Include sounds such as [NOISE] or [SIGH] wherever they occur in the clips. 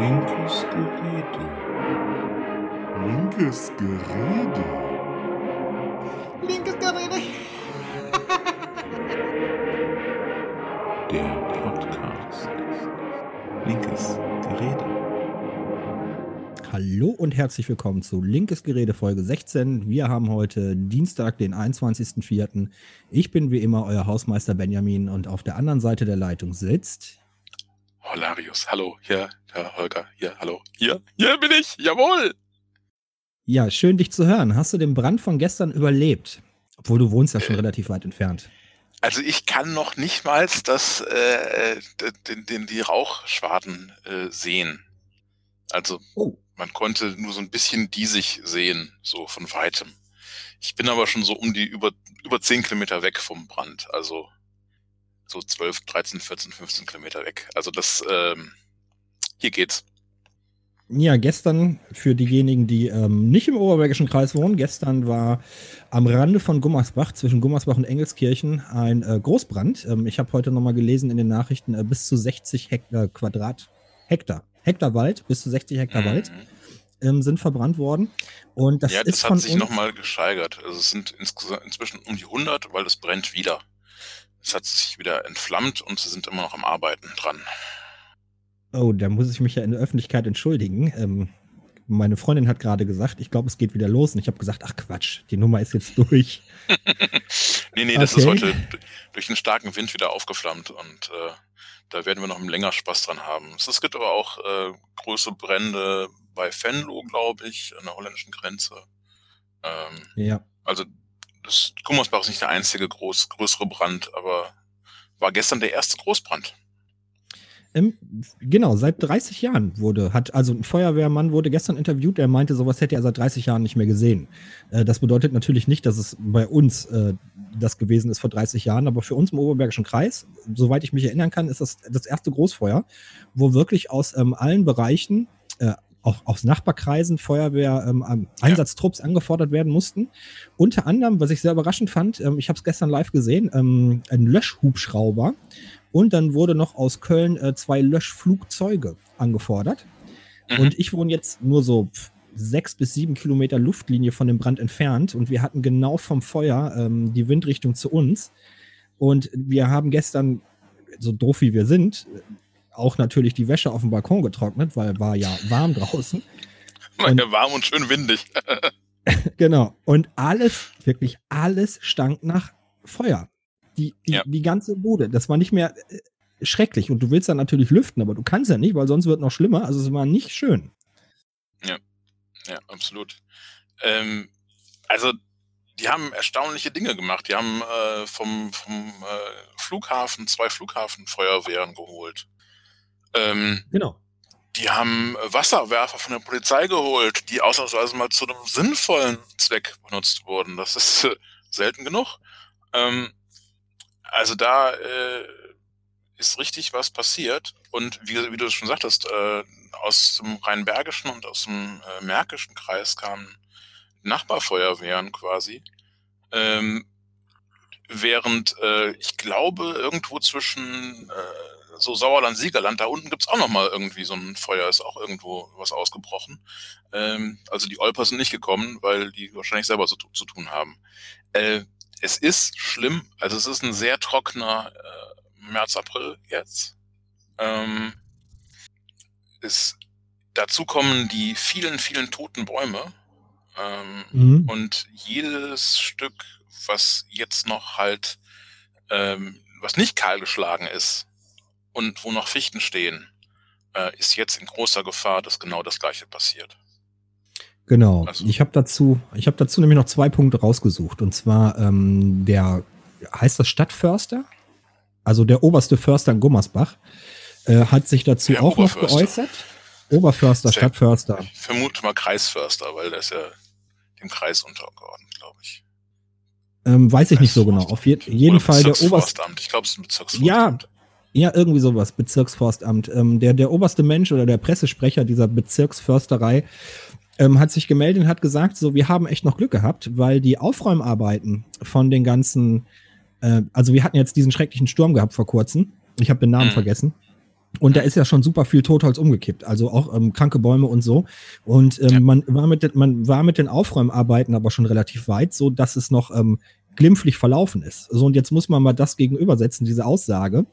Linkes Gerede. Linkes Gerede. Linkes Gerede. Der Podcast. Linkes Gerede. Hallo und herzlich willkommen zu Linkes Gerede Folge 16. Wir haben heute Dienstag, den 21.04. Ich bin wie immer euer Hausmeister Benjamin und auf der anderen Seite der Leitung sitzt. Holarius, hallo, hier, Herr Holger, hier, hallo, hier, hier bin ich, jawohl! Ja, schön dich zu hören. Hast du den Brand von gestern überlebt? Obwohl du wohnst ja schon Äh. relativ weit entfernt. Also ich kann noch nicht mal das, äh, den, den, die Rauchschwaden äh, sehen. Also Oh. man konnte nur so ein bisschen diesig sehen, so von weitem. Ich bin aber schon so um die über, über 10 Kilometer weg vom Brand, also so 12, 13, 14, 15 Kilometer weg. Also das, ähm, hier geht's. Ja, gestern für diejenigen, die ähm, nicht im Oberbergischen Kreis wohnen, gestern war am Rande von Gummersbach, zwischen Gummersbach und Engelskirchen, ein äh, Großbrand. Ähm, ich habe heute nochmal gelesen in den Nachrichten, äh, bis zu 60 Hektar, Quadrat, Hektar, Hektar Wald, bis zu 60 Hektar Wald Mhm. ähm, sind verbrannt worden. Und das ja, ist das von hat sich uns, nochmal gesteigert. Also es sind inzwischen um die 100, weil es brennt wieder. Es hat sich wieder entflammt und sie sind immer noch am Arbeiten dran. Oh, da muss ich mich ja in der Öffentlichkeit entschuldigen. Ähm, meine Freundin hat gerade gesagt, ich glaube, es geht wieder los. Und ich habe gesagt, ach Quatsch, die Nummer ist jetzt durch. [LAUGHS] nee, nee, das Okay. ist heute durch den starken Wind wieder aufgeflammt und äh, da werden wir noch länger Spaß dran haben. Es es gibt aber auch äh, große Brände bei Venlo, glaube ich, an der holländischen Grenze. Ähm, Ja. also das Gummersbach ist nicht der einzige groß, größere Brand, aber war gestern der erste Großbrand. Ähm, genau, seit 30 Jahren wurde, hat, also ein Feuerwehrmann wurde gestern interviewt, der meinte, sowas hätte er seit 30 Jahren nicht mehr gesehen. Äh, das bedeutet natürlich nicht, dass es bei uns äh, das gewesen ist vor 30 Jahren, aber für uns im Oberbergischen Kreis, soweit ich mich erinnern kann, ist das das erste Großfeuer, wo wirklich aus ähm, allen Bereichen, auch aus Nachbarkreisen Feuerwehr ähm, Einsatztrupps angefordert werden mussten. Unter anderem, was ich sehr überraschend fand, ähm, ich habe es gestern live gesehen, ähm, ein Löschhubschrauber, und dann wurde noch aus Köln äh, zwei Löschflugzeuge angefordert. Mhm. Und ich wohne jetzt nur so sechs bis sieben Kilometer Luftlinie von dem Brand entfernt. Und wir hatten genau vom Feuer ähm, die Windrichtung zu uns. Und wir haben gestern, so doof wie wir sind, auch natürlich die Wäsche auf dem Balkon getrocknet, weil war ja warm draußen. [LAUGHS] Und- ja warm und schön windig. [LAUGHS] [LAUGHS] Genau. Und alles, wirklich alles stank nach Feuer. Die, die, Ja. die ganze Bude. Das war nicht mehr äh, schrecklich. Und du willst dann natürlich lüften, aber du kannst ja nicht, weil sonst wird noch schlimmer. Also es war nicht schön. Ja, absolut. Ähm, also, die haben erstaunliche Dinge gemacht. Die haben äh, vom, vom äh, Flughafen zwei Flughafenfeuerwehren geholt. Ähm, Genau. die haben Wasserwerfer von der Polizei geholt, die ausnahmsweise mal zu einem sinnvollen Zweck benutzt wurden. Das ist äh, selten genug. Ähm, also da äh, ist richtig was passiert. Und wie, wie du schon sagtest, äh, aus dem Rheinbergischen und aus dem äh, Märkischen Kreis kamen Nachbarfeuerwehren quasi. Ähm, während äh, ich glaube, irgendwo zwischen äh, so Sauerland-Siegerland, da unten gibt's auch noch mal irgendwie so ein Feuer, ist auch irgendwo was ausgebrochen. Ähm, also die Olper sind nicht gekommen, weil die wahrscheinlich selber so zu tun haben. Äh, es ist schlimm, also es ist ein sehr trockener äh, März, April jetzt. Ähm, es, dazu kommen die vielen, vielen toten Bäume. Ähm, Mhm. und jedes Stück, was jetzt noch halt, ähm, was nicht kahl geschlagen ist und wo noch Fichten stehen, äh, ist jetzt in großer Gefahr, dass genau das gleiche passiert. Genau. Also- ich habe dazu, ich habe dazu nämlich noch zwei Punkte rausgesucht. Und zwar ähm, der, heißt das Stadtförster? Also der oberste Förster in Gummersbach äh, hat sich dazu Der auch noch geäußert. Oberförster, Sehr- Stadtförster. Ich vermute mal Kreisförster, weil der ist ja dem Kreis untergeordnet, glaube ich. Ähm, weiß ich nicht so genau. Auf je jeden Fall der oberste. Ich glaube, es ist ein Bezirksforstamt. Ja, irgendwie sowas, Bezirksforstamt. Ähm, der, der oberste Mensch oder der Pressesprecher dieser Bezirksförsterei ähm, hat sich gemeldet und hat gesagt, so, wir haben echt noch Glück gehabt, weil die Aufräumarbeiten von den ganzen, äh, also wir hatten jetzt diesen schrecklichen Sturm gehabt vor kurzem. Ich habe den Namen Mhm. vergessen. Und da ist ja schon super viel Totholz umgekippt, also auch ähm, kranke Bäume und so. Und ähm, ja. man, war mit den, man war mit den Aufräumarbeiten aber schon relativ weit, so dass es noch ähm, glimpflich verlaufen ist. So, und jetzt muss man mal das gegenübersetzen, diese Aussage.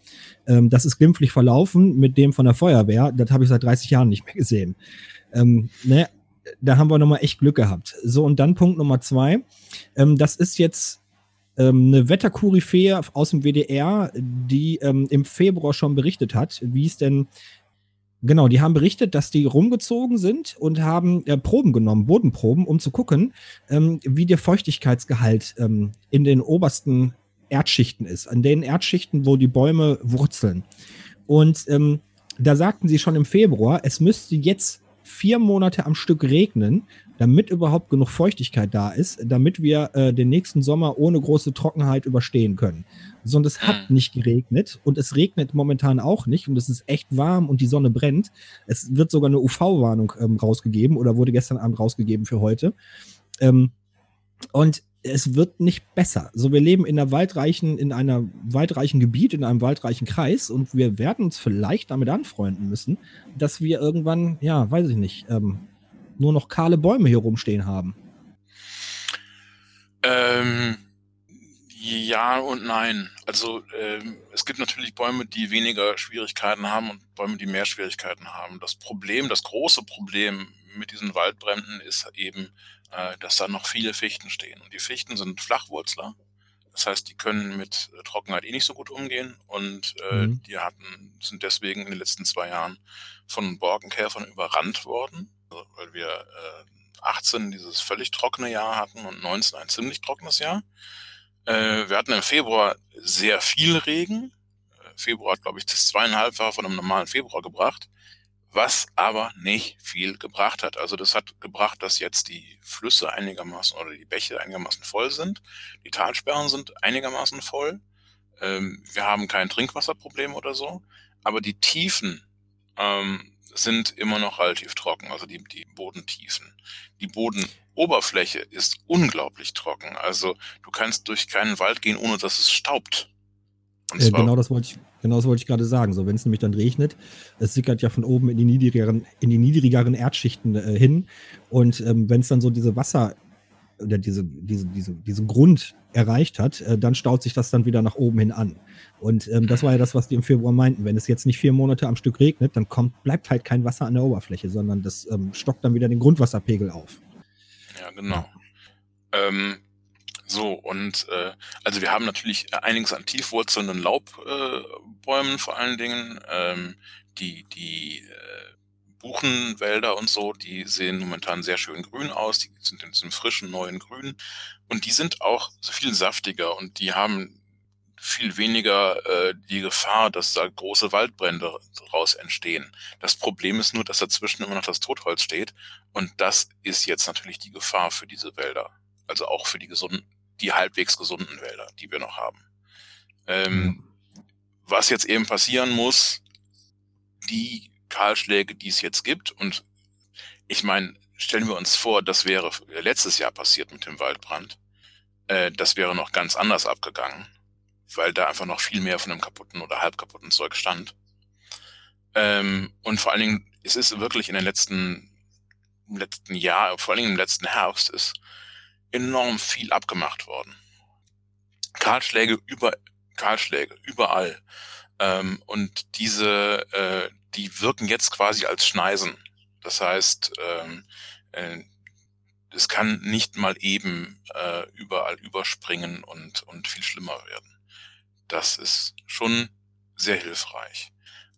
Ähm, das ist glimpflich verlaufen mit dem von der Feuerwehr. Das habe ich seit 30 Jahren nicht mehr gesehen. Ähm, ne, da haben wir nochmal echt Glück gehabt. So, und dann Punkt Nummer zwei. Ähm, das ist jetzt ähm, eine Wetterkoryphäe aus dem WDR, die ähm, im Februar schon berichtet hat, wie es denn Genau, die haben berichtet, dass die rumgezogen sind und haben äh, Proben genommen, Bodenproben, um zu gucken, ähm, wie der Feuchtigkeitsgehalt ähm, in den obersten Erdschichten ist, an den Erdschichten, wo die Bäume wurzeln. Und ähm, da sagten sie schon im Februar, es müsste jetzt vier Monate am Stück regnen, damit überhaupt genug Feuchtigkeit da ist, damit wir äh, den nächsten Sommer ohne große Trockenheit überstehen können. Sondern es hat mhm. nicht geregnet und es regnet momentan auch nicht und es ist echt warm und die Sonne brennt. Es wird sogar eine UV-Warnung ähm, rausgegeben oder wurde gestern Abend rausgegeben für heute. Ähm, und es wird nicht besser. So, wir leben in einer waldreichen, in einer waldreichen Gebiet, in einem waldreichen Kreis und wir werden uns vielleicht damit anfreunden müssen, dass wir irgendwann, ja, weiß ich nicht, ähm, nur noch kahle Bäume hier rumstehen haben. Ähm, ja und nein. Also ähm, es gibt natürlich Bäume, die weniger Schwierigkeiten haben und Bäume, die mehr Schwierigkeiten haben. Das Problem, das große Problem mit diesen Waldbränden ist eben, äh, dass da noch viele Fichten stehen. Und die Fichten sind Flachwurzler. Das heißt, die können mit Trockenheit eh nicht so gut umgehen und äh, mhm. die hatten, sind deswegen in den letzten zwei Jahren von Borkenkäfern überrannt worden, weil wir äh, 18 dieses völlig trockene Jahr hatten und 19 ein ziemlich trockenes Jahr. Äh, wir hatten im Februar sehr viel Regen. Äh, Februar hat, glaube ich, das zweieinhalbfache von einem normalen Februar gebracht was aber nicht viel gebracht hat. Also das hat gebracht, dass jetzt die Flüsse einigermaßen oder die Bäche einigermaßen voll sind. Die Talsperren sind einigermaßen voll. Ähm, wir haben kein Trinkwasserproblem oder so. Aber die Tiefen ähm, sind immer noch relativ trocken, also die, die Bodentiefen. Die Bodenoberfläche ist unglaublich trocken. Also du kannst durch keinen Wald gehen, ohne dass es staubt. Äh, genau das wollte ich, genau das wollte ich gerade sagen. So, wenn es nämlich dann regnet, es sickert ja von oben in die niedrigeren, in die niedrigeren Erdschichten äh, hin. Und ähm, wenn es dann so diese Wasser oder diese, diese, diese, diesen Grund erreicht hat, äh, dann staut sich das dann wieder nach oben hin an. Und ähm, das war ja das, was die im Februar meinten. Wenn es jetzt nicht vier Monate am Stück regnet, dann kommt, bleibt halt kein Wasser an der Oberfläche, sondern das ähm, stockt dann wieder den Grundwasserpegel auf. Ja, genau. Ähm, so, und äh, also wir haben natürlich einiges an tiefwurzelnden Laubbäumen äh, vor allen Dingen. Ähm, die die äh, Buchenwälder und so, die sehen momentan sehr schön grün aus, die sind in diesem frischen, neuen Grün. Und die sind auch so viel saftiger und die haben viel weniger äh, die Gefahr, dass da große Waldbrände daraus entstehen. Das Problem ist nur, dass dazwischen immer noch das Totholz steht. Und das ist jetzt natürlich die Gefahr für diese Wälder. Also auch für die gesunden, die halbwegs gesunden Wälder, die wir noch haben. Ähm, mhm. was jetzt eben passieren muss, die Kahlschläge, die es jetzt gibt, und ich meine, stellen wir uns vor, das wäre letztes Jahr passiert mit dem Waldbrand, äh, das wäre noch ganz anders abgegangen, weil da einfach noch viel mehr von dem kaputten oder halb kaputten Zeug stand. Ähm, und vor allen Dingen, es ist wirklich in den letzten, im letzten Jahr, vor allen Dingen im letzten Herbst, ist enorm viel abgemacht worden. Kahlschläge über Kahlschläge überall. Ähm, und diese, äh, die wirken jetzt quasi als Schneisen. Das heißt, ähm, äh, es kann nicht mal eben äh, überall überspringen und, und viel schlimmer werden. Das ist schon sehr hilfreich.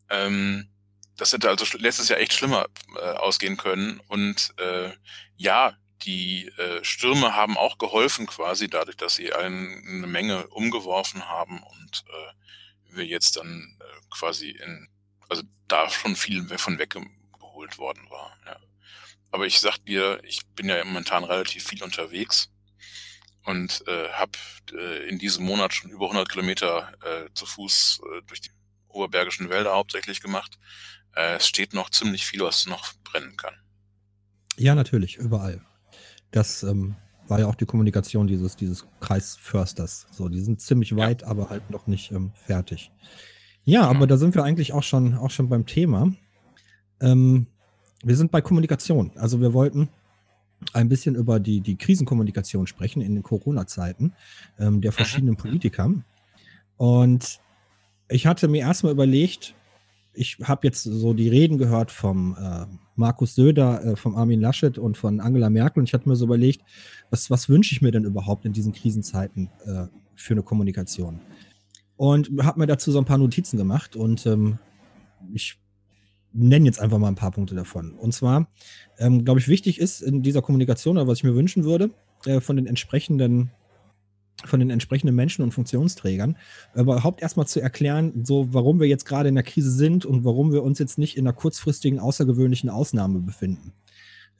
Ähm, das hätte also letztes Jahr echt schlimmer äh, ausgehen können. Und äh, ja, die äh, Stürme haben auch geholfen quasi, dadurch, dass sie ein, eine Menge umgeworfen haben und äh, wir jetzt dann äh, quasi in, also da schon viel von weggeholt worden war. Ja. Aber ich sag dir, ich bin ja momentan relativ viel unterwegs und äh, habe äh, in diesem Monat schon über 100 Kilometer äh, zu Fuß äh, durch die oberbergischen Wälder hauptsächlich gemacht. Äh, es steht noch ziemlich viel, was noch brennen kann. Ja, natürlich, überall. Das ähm, war ja auch die Kommunikation dieses, dieses Kreisförsters. So, die sind ziemlich weit, ja. aber halt noch nicht ähm, fertig. Ja, aber da sind wir eigentlich auch schon, auch schon beim Thema. Ähm, wir sind bei Kommunikation. Also wir wollten ein bisschen über die, die Krisenkommunikation sprechen in den Corona-Zeiten ähm, der verschiedenen Politiker. Und ich hatte mir erstmal überlegt, ich habe jetzt so die Reden gehört vom äh, Markus Söder, äh, vom Armin Laschet und von Angela Merkel und ich hatte mir so überlegt, was, was wünsche ich mir denn überhaupt in diesen Krisenzeiten äh, für eine Kommunikation? Und habe mir dazu so ein paar Notizen gemacht und ähm, ich nenne jetzt einfach mal ein paar Punkte davon. Und zwar, ähm, glaube ich, wichtig ist in dieser Kommunikation, oder was ich mir wünschen würde, äh, von den entsprechenden von den entsprechenden Menschen und Funktionsträgern, überhaupt erstmal zu erklären, so warum wir jetzt gerade in der Krise sind und warum wir uns jetzt nicht in einer kurzfristigen, außergewöhnlichen Ausnahme befinden.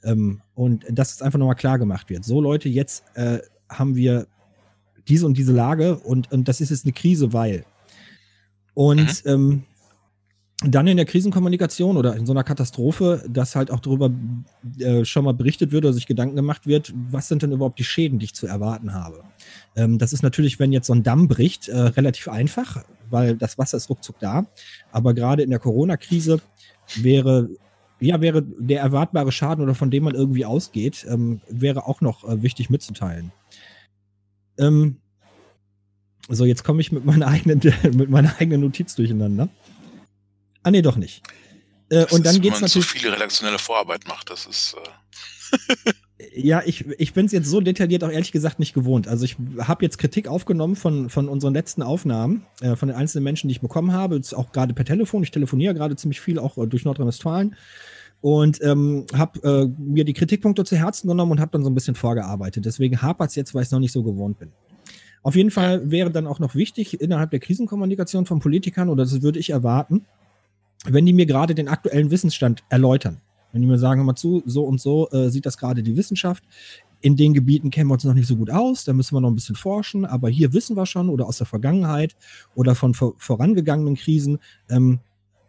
Ähm, und dass es einfach nochmal klar gemacht wird. So Leute, jetzt äh, haben wir diese und diese Lage und, und das ist jetzt eine Krise, weil. Und mhm. ähm, dann in der Krisenkommunikation oder in so einer Katastrophe, dass halt auch darüber äh, schon mal berichtet wird oder sich Gedanken gemacht wird, was sind denn überhaupt die Schäden, die ich zu erwarten habe. Ähm, das ist natürlich, wenn jetzt so ein Damm bricht, äh, relativ einfach, weil das Wasser ist ruckzuck da. Aber gerade in der Corona-Krise wäre ja, wäre der erwartbare Schaden oder von dem man irgendwie ausgeht, ähm, wäre auch noch äh, wichtig mitzuteilen. Ähm, so, jetzt komme ich mit meiner eigenen, [LAUGHS] mit meiner eigenen Notiz durcheinander. Ah, nee, doch nicht. Äh, und dann geht es natürlich. so viele redaktionelle Vorarbeit macht, das ist. Äh [LAUGHS] ja, ich, ich bin es jetzt so detailliert auch ehrlich gesagt nicht gewohnt. Also ich habe jetzt Kritik aufgenommen von, von unseren letzten Aufnahmen, äh, von den einzelnen Menschen, die ich bekommen habe, auch gerade per Telefon. Ich telefoniere gerade ziemlich viel, auch äh, durch Nordrhein-Westfalen. Und ähm, habe äh, mir die Kritikpunkte zu Herzen genommen und habe dann so ein bisschen vorgearbeitet. Deswegen hapert es jetzt, weil ich es noch nicht so gewohnt bin. Auf jeden Fall wäre dann auch noch wichtig innerhalb der Krisenkommunikation von Politikern, oder das würde ich erwarten, wenn die mir gerade den aktuellen Wissensstand erläutern. Wenn die mir sagen, hör mal zu, so und so äh, sieht das gerade die Wissenschaft. In den Gebieten kennen wir uns noch nicht so gut aus, da müssen wir noch ein bisschen forschen, aber hier wissen wir schon oder aus der Vergangenheit oder von vor, vorangegangenen Krisen, ähm,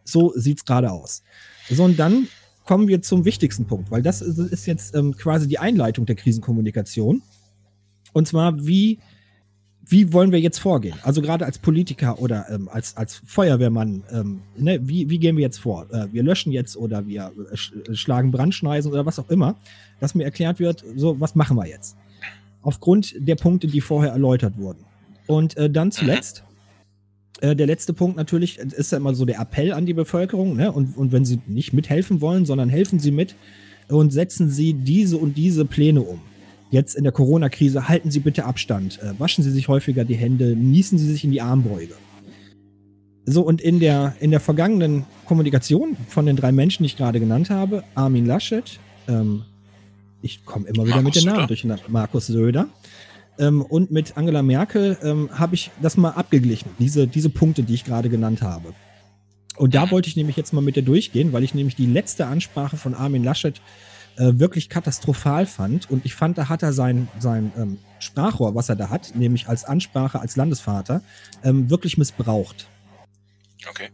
so sieht es gerade aus. So, und dann kommen wir zum wichtigsten Punkt, weil das ist, ist jetzt ähm, quasi die Einleitung der Krisenkommunikation. Und zwar, wie wie wollen wir jetzt vorgehen? Also gerade als Politiker oder ähm, als, als Feuerwehrmann, ähm, ne, wie, wie gehen wir jetzt vor? Äh, wir löschen jetzt oder wir äh, äh, schlagen Brandschneisen oder was auch immer, dass mir erklärt wird, so, was machen wir jetzt? Aufgrund der Punkte, die vorher erläutert wurden. Und äh, dann zuletzt, äh, der letzte Punkt natürlich, ist ja immer so der Appell an die Bevölkerung, ne? und, und wenn sie nicht mithelfen wollen, sondern helfen sie mit und setzen sie diese und diese Pläne um. Jetzt in der Corona-Krise, halten Sie bitte Abstand, äh, waschen Sie sich häufiger die Hände, niesen Sie sich in die Armbeuge. So, und in der, in der vergangenen Kommunikation von den drei Menschen, die ich gerade genannt habe, Armin Laschet, ähm, ich komme immer wieder Markus mit den Namen durch Markus Söder, ähm, und mit Angela Merkel ähm, habe ich das mal abgeglichen, diese, diese Punkte, die ich gerade genannt habe. Und da wollte ich nämlich jetzt mal mit dir durchgehen, weil ich nämlich die letzte Ansprache von Armin Laschet äh, wirklich katastrophal fand. Und ich fand, da hat er sein, sein ähm, Sprachrohr, was er da hat, nämlich als Ansprache als Landesvater, ähm, wirklich missbraucht. Okay.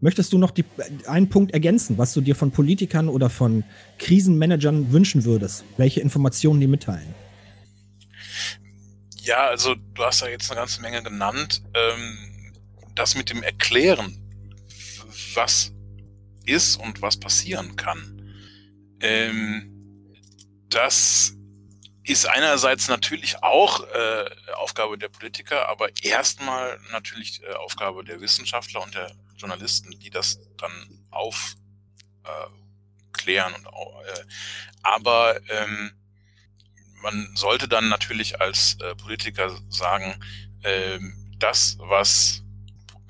Möchtest du noch die, einen Punkt ergänzen, was du dir von Politikern oder von Krisenmanagern wünschen würdest? Welche Informationen die mitteilen? Ja, also du hast ja jetzt eine ganze Menge genannt. Ähm, das mit dem Erklären, was ist und was passieren kann, ähm, das ist einerseits natürlich auch äh, Aufgabe der Politiker, aber erstmal natürlich äh, Aufgabe der Wissenschaftler und der Journalisten, die das dann aufklären. Äh, und, äh, aber ähm, man sollte dann natürlich als äh, Politiker sagen, äh, das, was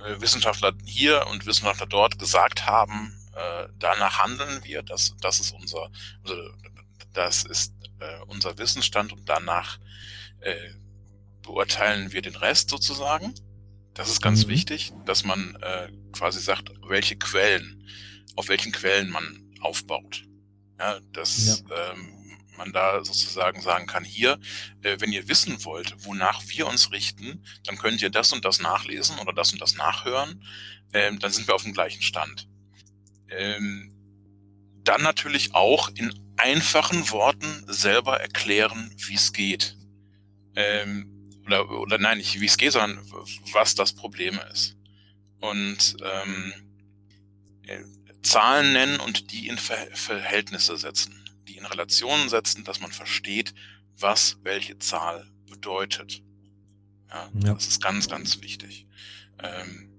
äh, Wissenschaftler hier und Wissenschaftler dort gesagt haben, äh, danach handeln wir. Das, das ist unser, das ist äh, unser Wissensstand und danach beurteilen wir den Rest sozusagen. Das ist ganz mhm. wichtig, dass man äh, quasi sagt, welche Quellen, auf welchen Quellen man aufbaut. Ja, dass ja. Ähm, man da sozusagen sagen kann, hier, äh, wenn ihr wissen wollt, wonach wir uns richten, dann könnt ihr das und das nachlesen oder das und das nachhören. Ähm, dann sind wir auf dem gleichen Stand. Ähm, dann natürlich auch in einfachen Worten selber erklären, wie es geht. Ähm, oder, oder nein, nicht wie es geht, sondern was das Problem ist. und ähm, äh, Zahlen nennen und die in Ver Verhältnisse setzen, die in Relationen setzen, dass man versteht, was welche Zahl bedeutet. Ja, ja. Das ist ganz, ganz wichtig. Ähm,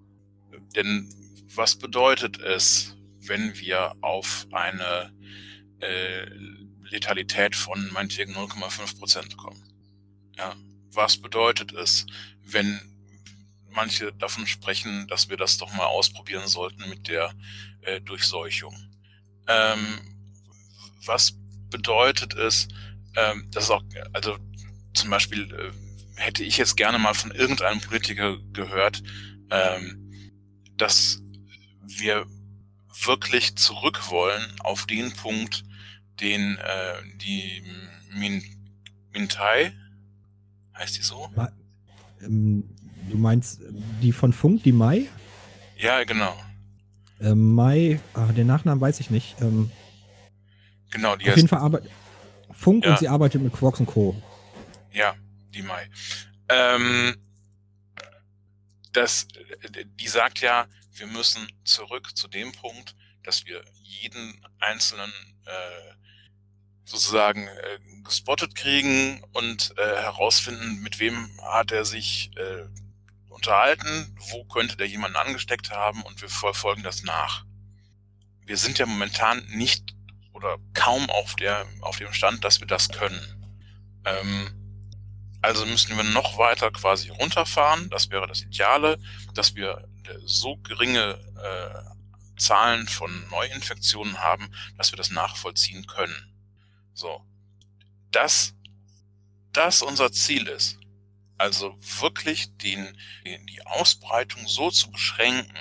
denn was bedeutet es, wenn wir auf eine äh, Letalität von meinetwegen 0,5 Prozent kommen? Ja, was bedeutet es, wenn manche davon sprechen, dass wir das doch mal ausprobieren sollten mit der äh, Durchseuchung? Ähm, was bedeutet es, ähm, das ist auch, also zum Beispiel äh, hätte ich jetzt gerne mal von irgendeinem Politiker gehört, ähm, dass wir wirklich zurück wollen auf den Punkt, den äh, die Min Mintai, heißt die so? Ma ähm, du meinst die von Funk, die Mai? Ja, genau. Ähm, Mai, ah, den Nachnamen weiß ich nicht. Ähm, genau, die Auf jeden Fall arbeitet Funk ja. und sie arbeitet mit Quarks und Co. Ja, die Mai. Ähm, das, die sagt ja, wir müssen zurück zu dem Punkt, dass wir jeden einzelnen äh, sozusagen äh, gespottet kriegen und äh, herausfinden, mit wem hat er sich äh, unterhalten, wo könnte der jemanden angesteckt haben und wir verfolgen das nach. Wir sind ja momentan nicht oder kaum auf der auf dem Stand, dass wir das können. Ähm, also müssten wir noch weiter quasi runterfahren. Das wäre das Ideale, dass wir so geringe äh, Zahlen von Neuinfektionen haben, dass wir das nachvollziehen können. So. Dass das unser Ziel ist, also wirklich den, den, die Ausbreitung so zu beschränken,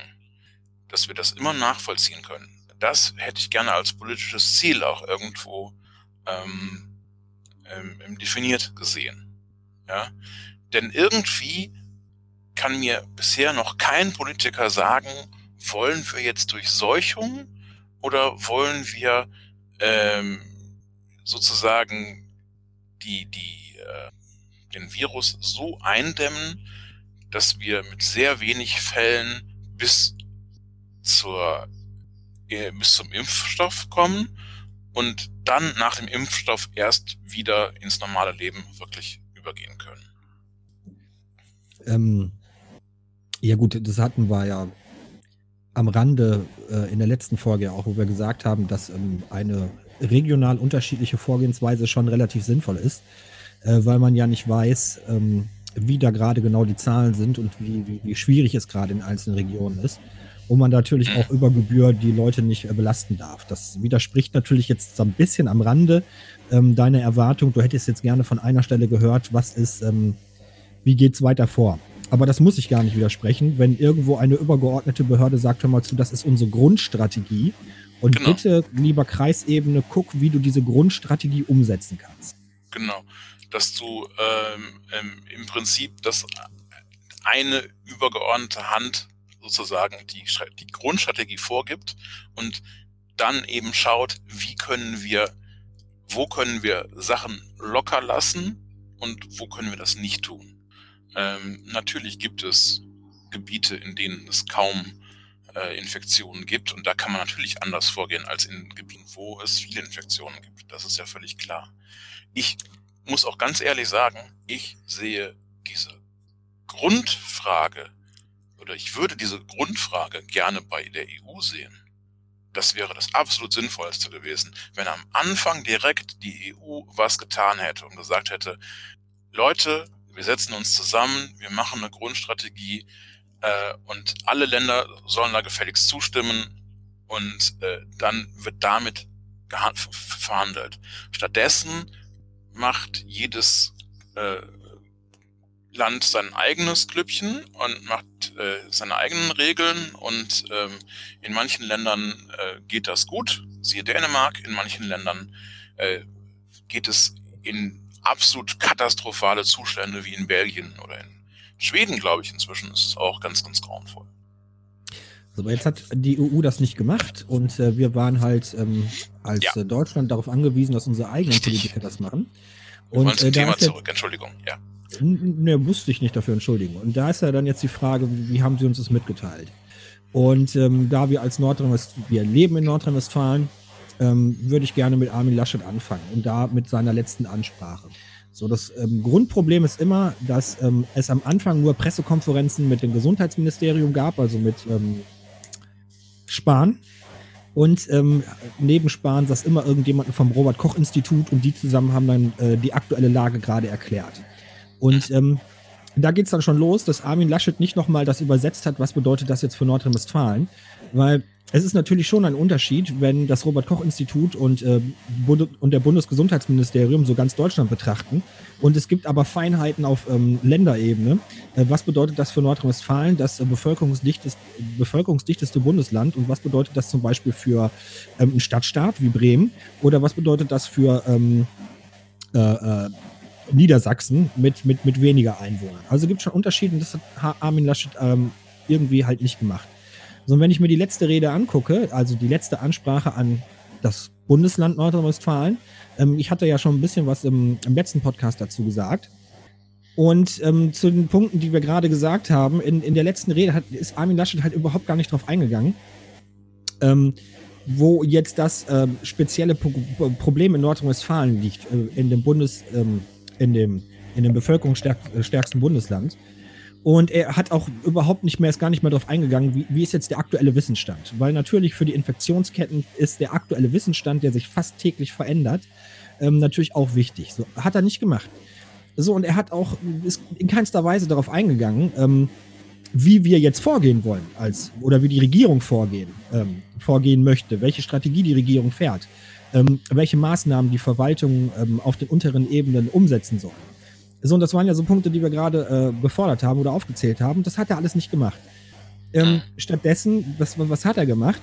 dass wir das immer nachvollziehen können. Das hätte ich gerne als politisches Ziel auch irgendwo ähm, ähm, definiert gesehen. Ja? Denn irgendwie kann mir bisher noch kein Politiker sagen, wollen wir jetzt Durchseuchung oder wollen wir ähm, sozusagen die, die, äh, den Virus so eindämmen, dass wir mit sehr wenig Fällen bis zur bis zum Impfstoff kommen und dann nach dem Impfstoff erst wieder ins normale Leben wirklich übergehen können. Ähm, ja gut, das hatten wir ja am Rande äh, in der letzten Folge auch, wo wir gesagt haben, dass ähm, eine regional unterschiedliche Vorgehensweise schon relativ sinnvoll ist, äh, weil man ja nicht weiß, ähm, wie da gerade genau die Zahlen sind und wie, wie, wie schwierig es gerade in einzelnen Regionen ist. Und man natürlich auch über Gebühr die Leute nicht äh, belasten darf. Das widerspricht natürlich jetzt so ein bisschen am Rande ähm, deine Erwartung. Du hättest jetzt gerne von einer Stelle gehört, was ist, ähm, wie geht's weiter vor? Aber das muss ich gar nicht widersprechen. Wenn irgendwo eine übergeordnete Behörde sagt, hör mal zu, das ist unsere Grundstrategie. Und genau. bitte, lieber Kreisebene, guck, wie du diese Grundstrategie umsetzen kannst. Genau. Dass du ähm, ähm im Prinzip das eine übergeordnete Hand sozusagen die, die Grundstrategie vorgibt und dann eben schaut, wie können wir wo können wir Sachen locker lassen und wo können wir das nicht tun. Ähm, natürlich gibt es Gebiete, in denen es kaum äh, Infektionen gibt und da kann man natürlich anders vorgehen als in Gebieten, wo es viele Infektionen gibt. Das ist ja völlig klar. Ich muss auch ganz ehrlich sagen, ich sehe diese Grundfrage oder ich würde diese Grundfrage gerne bei der EU sehen das wäre das absolut Sinnvollste gewesen, wenn am Anfang direkt die EU was getan hätte und gesagt hätte, Leute, wir setzen uns zusammen, wir machen eine Grundstrategie äh, und alle Länder sollen da gefälligst zustimmen und äh, dann wird damit verhandelt. Stattdessen macht jedes äh, Land sein eigenes Klüppchen und macht äh, seine eigenen Regeln und ähm, in manchen Ländern äh, geht das gut, siehe Dänemark, in manchen Ländern äh, geht es in absolut katastrophale Zustände wie in Belgien oder in Schweden, glaube ich, inzwischen ist es auch ganz, ganz grauenvoll. So, aber jetzt hat die EU das nicht gemacht und äh, wir waren halt ähm, als ja. Äh, Deutschland darauf angewiesen, dass unsere eigenen Richtig. Politiker das machen. Und, wir zum äh, Thema zurück, Entschuldigung, ja. Ne, musste ich nicht dafür entschuldigen. Und da ist ja dann jetzt die Frage, wie, wie haben Sie uns das mitgeteilt? Und ähm, da wir als Nordrhein-Westfalen, wir leben in Nordrhein-Westfalen, ähm, würde ich gerne mit Armin Laschet anfangen und da mit seiner letzten Ansprache. So, das ähm, Grundproblem ist immer, dass ähm, es am Anfang nur Pressekonferenzen mit dem Gesundheitsministerium gab, also mit ähm, Spahn. Und ähm, neben Spahn saß immer irgendjemand vom Robert-Koch-Institut und die zusammen haben dann äh, die aktuelle Lage gerade erklärt. Und ähm, da geht's dann schon los, dass Armin Laschet nicht nochmal das übersetzt hat, was bedeutet das jetzt für Nordrhein-Westfalen. Weil es ist natürlich schon ein Unterschied, wenn das Robert-Koch-Institut und, äh, und der Bundesgesundheitsministerium so ganz Deutschland betrachten. Und es gibt aber Feinheiten auf ähm, Länderebene. Äh, was bedeutet das für Nordrhein-Westfalen, das äh, bevölkerungsdichteste, bevölkerungsdichteste Bundesland? Und was bedeutet das zum Beispiel für ähm, einen Stadtstaat wie Bremen? Oder was bedeutet das für ähm, äh, äh Niedersachsen mit, mit, mit weniger Einwohnern? Also gibt es schon Unterschiede und das hat Armin Laschet ähm, irgendwie halt nicht gemacht. So, und wenn ich mir die letzte Rede angucke, also die letzte Ansprache an das Bundesland Nordrhein-Westfalen, ähm, ich hatte ja schon ein bisschen was im, im letzten Podcast dazu gesagt. Und ähm, zu den Punkten, die wir gerade gesagt haben, in, in der letzten Rede hat, ist Armin Laschet halt überhaupt gar nicht drauf eingegangen, ähm, wo jetzt das ähm, spezielle Pro Problem in Nordrhein-Westfalen liegt, äh, in dem Bundes, ähm, in dem, in dem bevölkerungsstärksten Bundesland. Und er hat auch überhaupt nicht mehr, ist gar nicht mehr darauf eingegangen, wie, wie ist jetzt der aktuelle Wissensstand. Weil natürlich für die Infektionsketten ist der aktuelle Wissensstand, der sich fast täglich verändert, ähm, natürlich auch wichtig. So, hat er nicht gemacht. So, und er hat auch, ist in keinster Weise darauf eingegangen, ähm, wie wir jetzt vorgehen wollen, als, oder wie die Regierung vorgehen, ähm, vorgehen möchte, welche Strategie die Regierung fährt, ähm, welche Maßnahmen die Verwaltung ähm, auf den unteren Ebenen umsetzen soll. So, und das waren ja so Punkte, die wir gerade äh, gefordert haben oder aufgezählt haben. Das hat er alles nicht gemacht. Ähm, stattdessen, was, was hat er gemacht?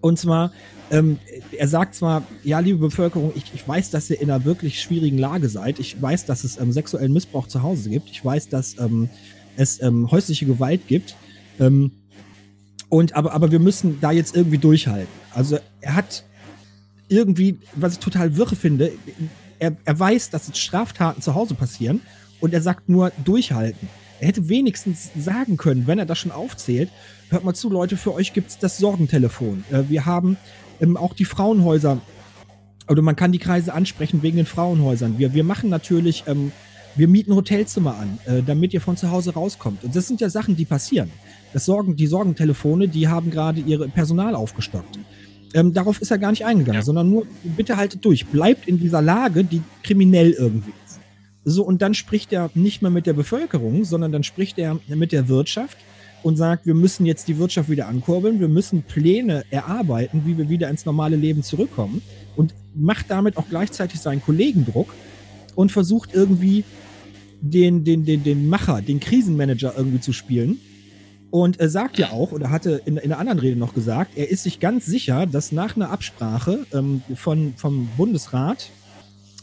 Und zwar, ähm, er sagt zwar, ja, liebe Bevölkerung, ich, ich weiß, dass ihr in einer wirklich schwierigen Lage seid. Ich weiß, dass es ähm, sexuellen Missbrauch zu Hause gibt. Ich weiß, dass ähm, es ähm, häusliche Gewalt gibt. Ähm, und aber, aber wir müssen da jetzt irgendwie durchhalten. Also er hat irgendwie, was ich total wirre finde, er, er weiß, dass Straftaten zu Hause passieren und er sagt nur durchhalten. Er hätte wenigstens sagen können, wenn er das schon aufzählt, hört mal zu, Leute, für euch gibt es das Sorgentelefon. Äh, wir haben ähm, auch die Frauenhäuser, oder man kann die Kreise ansprechen wegen den Frauenhäusern. Wir, wir machen natürlich, ähm, wir mieten Hotelzimmer an, äh, damit ihr von zu Hause rauskommt. Und das sind ja Sachen, die passieren. Das Sorgen, die Sorgentelefone, die haben gerade ihr Personal aufgestockt. Ähm, darauf ist er gar nicht eingegangen, ja. sondern nur, bitte haltet durch, bleibt in dieser Lage, die kriminell irgendwie ist. So, und dann spricht er nicht mehr mit der Bevölkerung, sondern dann spricht er mit der Wirtschaft und sagt, wir müssen jetzt die Wirtschaft wieder ankurbeln, wir müssen Pläne erarbeiten, wie wir wieder ins normale Leben zurückkommen und macht damit auch gleichzeitig seinen Kollegen Druck und versucht irgendwie den, den, den, den Macher, den Krisenmanager irgendwie zu spielen und er sagt ja auch, oder hatte in, in einer anderen Rede noch gesagt, er ist sich ganz sicher, dass nach einer Absprache ähm, von, vom Bundesrat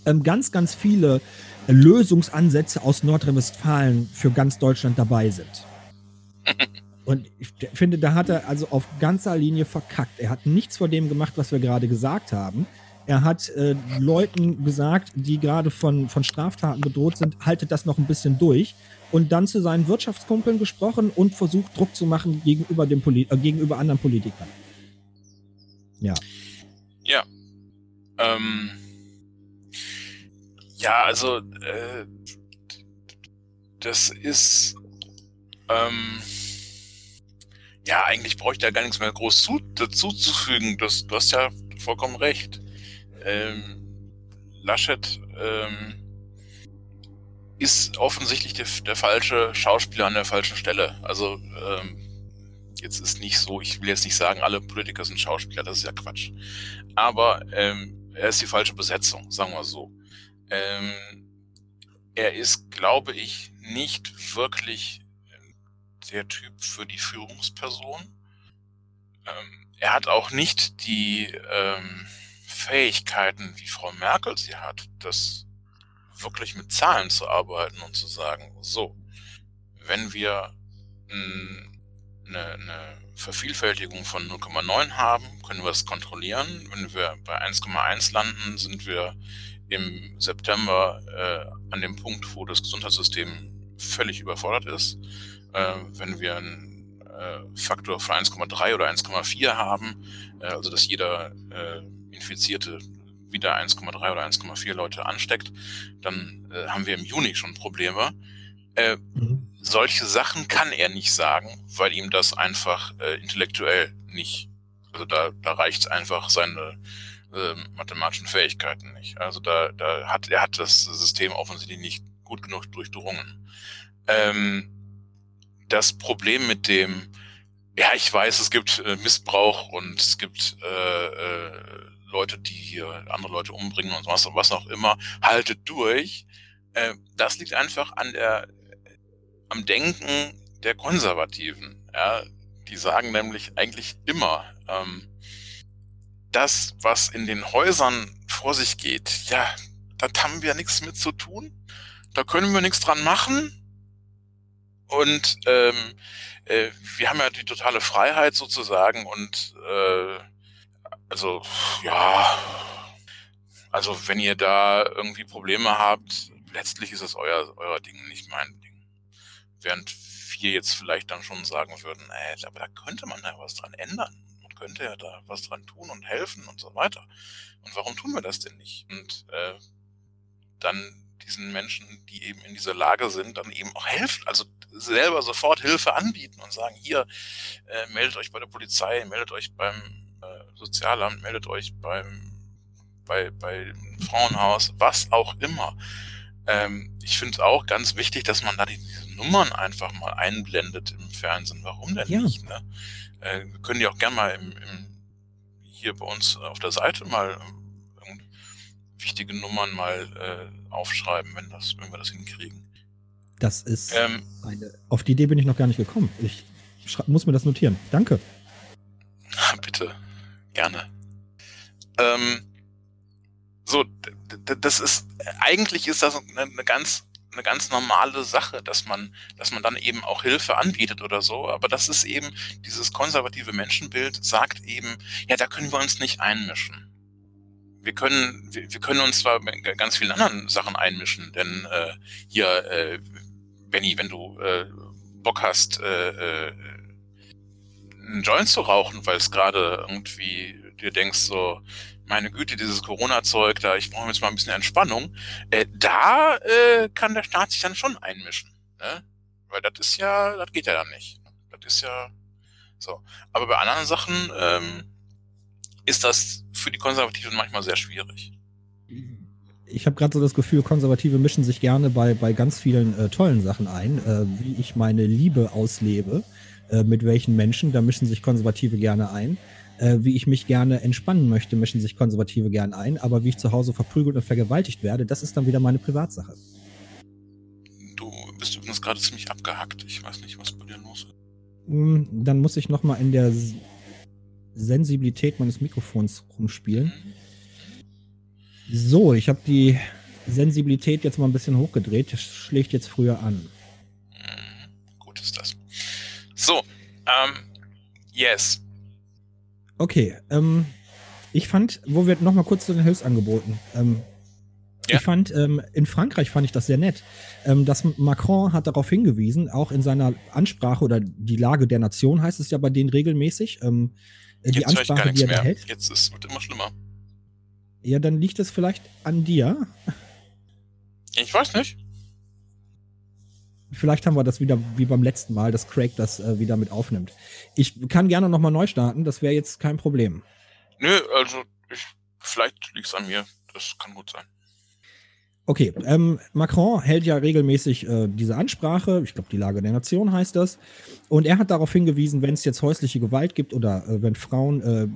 ähm, ganz, ganz viele Lösungsansätze aus Nordrhein-Westfalen für ganz Deutschland dabei sind. [LAUGHS] Und ich finde, da hat er also auf ganzer Linie verkackt. Er hat nichts vor dem gemacht, was wir gerade gesagt haben. Er hat äh, Leuten gesagt, die gerade von, von Straftaten bedroht sind, haltet das noch ein bisschen durch und dann zu seinen Wirtschaftskumpeln gesprochen und versucht, Druck zu machen gegenüber, dem Poli äh, gegenüber anderen Politikern. Ja. Ja. Ähm, ja, also äh, das ist ähm, ja, eigentlich brauche ich da gar nichts mehr groß zu, dazu zu fügen. Das, du hast ja vollkommen recht. Ähm, Laschet ähm, ist offensichtlich der, der, falsche Schauspieler an der falschen Stelle. Also ähm, jetzt ist nicht so, ich will jetzt nicht sagen, alle Politiker sind Schauspieler, das ist ja Quatsch. Aber ähm, er ist die falsche Besetzung, sagen wir so. Ähm, er ist, glaube ich, nicht wirklich der Typ für die Führungsperson. Ähm, er hat auch nicht die ähm, Fähigkeiten, wie Frau Merkel sie hat, das wirklich mit Zahlen zu arbeiten und zu sagen, so, wenn wir eine, eine Vervielfältigung von 0,9 haben, können wir es kontrollieren. Wenn wir bei 1,1 landen, sind wir im September äh, an dem Punkt, wo das Gesundheitssystem völlig überfordert ist. Äh, wenn wir ein äh, Faktor von 1,3 oder 1,4 haben, äh, also dass jeder äh, Infizierte wieder 1,3 oder 1,4 Leute ansteckt, dann äh, haben wir im Juni schon Probleme. Äh, mhm. Solche Sachen kann er nicht sagen, weil ihm das einfach äh, intellektuell nicht, also da, da reicht einfach seine äh, mathematischen Fähigkeiten nicht. Also da, da hat er hat das System offensichtlich nicht gut genug durchdrungen. Ähm, das Problem mit dem, ja, ich weiß, es gibt äh, Missbrauch und es gibt äh, äh, Leute, die hier andere Leute umbringen und was, was auch immer, haltet durch. Äh, das liegt einfach an der, am Denken der Konservativen. Ja, die sagen nämlich eigentlich immer, ähm, das, was in den Häusern vor sich geht, ja, da haben wir nichts mit zu tun. Da können wir nichts dran machen. Und ähm, äh, wir haben ja die totale Freiheit sozusagen und äh, also ja, also wenn ihr da irgendwie Probleme habt, letztlich ist es euer, euer Ding, nicht mein Ding. Während wir jetzt vielleicht dann schon sagen würden, ey, aber da könnte man ja was dran ändern. Man könnte ja da was dran tun und helfen und so weiter. Und warum tun wir das denn nicht? Und äh, dann diesen Menschen, die eben in dieser Lage sind, dann eben auch helfen. Also selber sofort Hilfe anbieten und sagen, hier, äh, meldet euch bei der Polizei, meldet euch beim äh, Sozialamt, meldet euch beim bei, bei Frauenhaus, was auch immer. Ähm, ich finde es auch ganz wichtig, dass man da die, diese Nummern einfach mal einblendet im Fernsehen. Warum denn ja. nicht? Ne? Äh, wir können die auch gerne mal im, im, hier bei uns auf der Seite mal ähm, wichtige Nummern mal äh, aufschreiben, wenn, das, wenn wir das hinkriegen. Das ist ähm, eine, auf die Idee bin ich noch gar nicht gekommen. Ich muss mir das notieren. Danke. [LAUGHS] Bitte, gerne. Ähm, so, das ist eigentlich ist das eine, eine ganz eine ganz normale Sache, dass man, dass man dann eben auch Hilfe anbietet oder so. Aber das ist eben, dieses konservative Menschenbild sagt eben, ja, da können wir uns nicht einmischen. Wir können, wir, wir können uns zwar in ganz vielen anderen Sachen einmischen, denn äh, hier, äh, Benny, wenn du äh, Bock hast, äh, äh, einen Joint zu rauchen, weil es gerade irgendwie dir denkst so, meine Güte, dieses Corona-Zeug, da ich brauche jetzt mal ein bisschen Entspannung, äh, da äh, kann der Staat sich dann schon einmischen. Ne? Weil das ist ja, das geht ja dann nicht. Das ist ja so. Aber bei anderen Sachen ähm, ist das für die Konservativen manchmal sehr schwierig. Ich habe gerade so das Gefühl, Konservative mischen sich gerne bei, bei ganz vielen äh, tollen Sachen ein, äh, wie ich meine Liebe auslebe, äh, mit welchen Menschen, da mischen sich Konservative gerne ein äh, wie ich mich gerne entspannen möchte, mischen sich Konservative gern ein, aber wie ich zu Hause verprügelt und vergewaltigt werde, das ist dann wieder meine Privatsache. Du bist übrigens gerade ziemlich abgehackt. Ich weiß nicht, was bei dir los ist. Hm, dann muss ich nochmal in der Sensibilität meines Mikrofons rumspielen. So, ich habe die Sensibilität jetzt mal ein bisschen hochgedreht. Das schlägt jetzt früher an. Mhm, gut ist das. So, ähm, yes. Okay, ähm, ich fand, wo wir nochmal kurz zu den Hilfsangeboten. Ähm, ja. Ich fand, ähm, in Frankreich fand ich das sehr nett. Ähm, dass Macron hat darauf hingewiesen, auch in seiner Ansprache oder die Lage der Nation heißt es ja bei denen regelmäßig. Ähm, die Jetzt Ansprache, die er da hält. Jetzt ist, wird immer schlimmer. Ja, dann liegt es vielleicht an dir. Ich weiß nicht. Vielleicht haben wir das wieder wie beim letzten Mal, dass Craig das äh, wieder mit aufnimmt. Ich kann gerne nochmal neu starten, das wäre jetzt kein Problem. Nö, also ich, vielleicht liegt es an mir. Das kann gut sein. Okay, ähm, Macron hält ja regelmäßig äh, diese Ansprache, ich glaube, die Lage der Nation heißt das. Und er hat darauf hingewiesen, wenn es jetzt häusliche Gewalt gibt oder äh, wenn Frauen äh,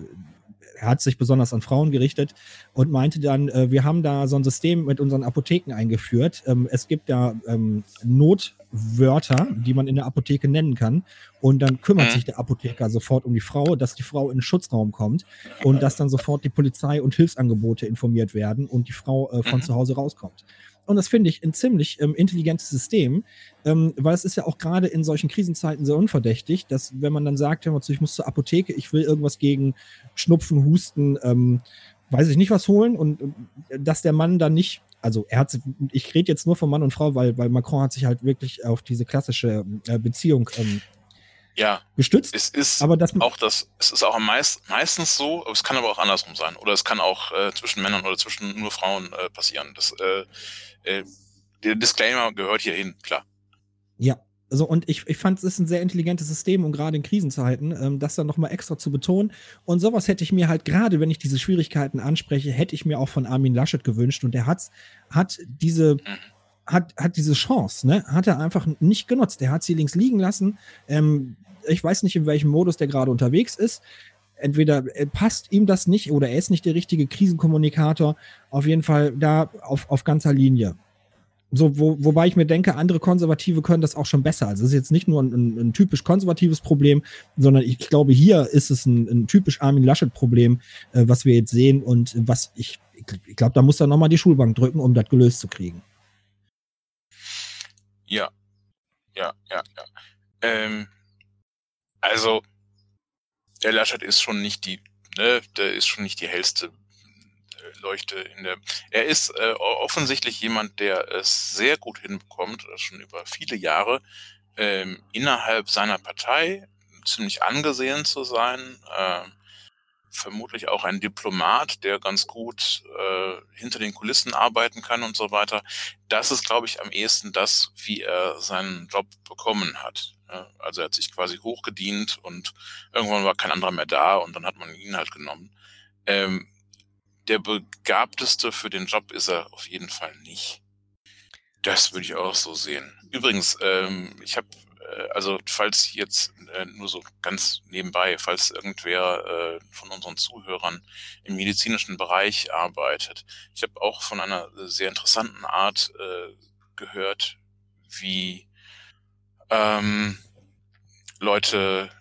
er hat sich besonders an Frauen gerichtet und meinte dann, äh, wir haben da so ein System mit unseren Apotheken eingeführt. Ähm, es gibt da ähm, Notwörter, die man in der Apotheke nennen kann. Und dann kümmert mhm. sich der Apotheker sofort um die Frau, dass die Frau in den Schutzraum kommt und dass dann sofort die Polizei und Hilfsangebote informiert werden und die Frau äh, von mhm. zu Hause rauskommt. Und das finde ich ein ziemlich ähm, intelligentes System, ähm, weil es ist ja auch gerade in solchen Krisenzeiten sehr unverdächtig, dass wenn man dann sagt, ich muss zur Apotheke, ich will irgendwas gegen Schnupfen, Husten, ähm, weiß ich nicht was holen und, und dass der Mann dann nicht also er hat, ich rede jetzt nur von Mann und Frau, weil, weil Macron hat sich halt wirklich auf diese klassische äh, Beziehung ähm, Ja, gestützt. es ist Aber das, auch das, es ist auch meist, meistens so, aber es kann aber auch andersrum sein. Oder es kann auch äh, zwischen Männern oder zwischen nur Frauen äh, passieren. Das, äh, äh, der Disclaimer gehört hier hin, klar. Ja, also und ich, ich fand, es ist ein sehr intelligentes System, um gerade in Krisenzeiten ähm, das dann nochmal extra zu betonen. Und sowas hätte ich mir halt gerade, wenn ich diese Schwierigkeiten anspreche, hätte ich mir auch von Armin Laschet gewünscht. Und der hat's, hat diese, Mhm. Hat, hat diese Chance, ne? Hat er einfach nicht genutzt. Der hat sie links liegen lassen. Ähm, ich weiß nicht, in welchem Modus der gerade unterwegs ist. Entweder äh, passt ihm das nicht oder er ist nicht der richtige Krisenkommunikator. Auf jeden Fall da auf, auf ganzer Linie. So, wo, wobei ich mir denke, andere Konservative können das auch schon besser. Also es ist jetzt nicht nur ein, ein, ein typisch konservatives Problem, sondern ich, ich glaube, hier ist es ein, ein typisch Armin Laschet-Problem, äh, was wir jetzt sehen und was ich, ich glaube, da muss er nochmal die Schulbank drücken, um das gelöst zu kriegen. Ja, ja, ja, ja. Ähm, also, der Laschet ist schon nicht die, ne, der ist schon nicht die hellste äh, Leuchte in der. Er ist äh, offensichtlich jemand, der es sehr gut hinbekommt, äh, schon über viele Jahre ähm, innerhalb seiner Partei ziemlich angesehen zu sein. ähm, vermutlich auch ein Diplomat, der ganz gut äh, hinter den Kulissen arbeiten kann und so weiter. Das ist, glaube ich, am ehesten das, wie er seinen Job bekommen hat. Ja, also er hat sich quasi hochgedient und irgendwann war kein anderer mehr da und dann hat man ihn halt genommen. Ähm, der begabteste für den Job ist er auf jeden Fall nicht. Das würde ich auch so sehen. Übrigens, ähm, ich habe, also falls jetzt äh, nur so ganz nebenbei, falls irgendwer äh, von unseren Zuhörern im medizinischen Bereich arbeitet, ich habe auch von einer sehr interessanten Art äh, gehört, wie ähm, Leute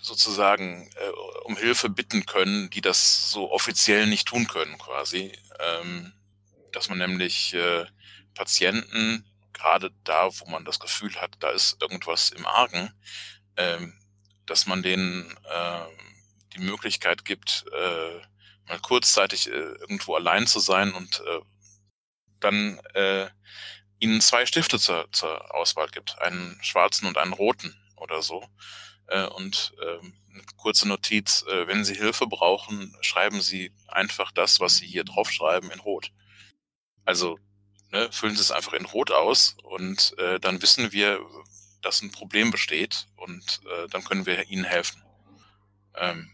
sozusagen äh, um Hilfe bitten können, die das so offiziell nicht tun können, quasi. Ähm, dass man nämlich äh, Patienten, gerade da, wo man das Gefühl hat, da ist irgendwas im Argen, ähm, dass man denen äh, die Möglichkeit gibt, äh, mal kurzzeitig äh, irgendwo allein zu sein und äh, dann äh, ihnen zwei Stifte zur, zur Auswahl gibt, einen schwarzen und einen roten oder so. Äh, und ähm, eine kurze Notiz, äh, wenn Sie Hilfe brauchen, schreiben Sie einfach das, was Sie hier draufschreiben, in Rot. Also ne, füllen Sie es einfach in Rot aus und äh, dann wissen wir, dass ein Problem besteht und äh, dann können wir Ihnen helfen. Ähm,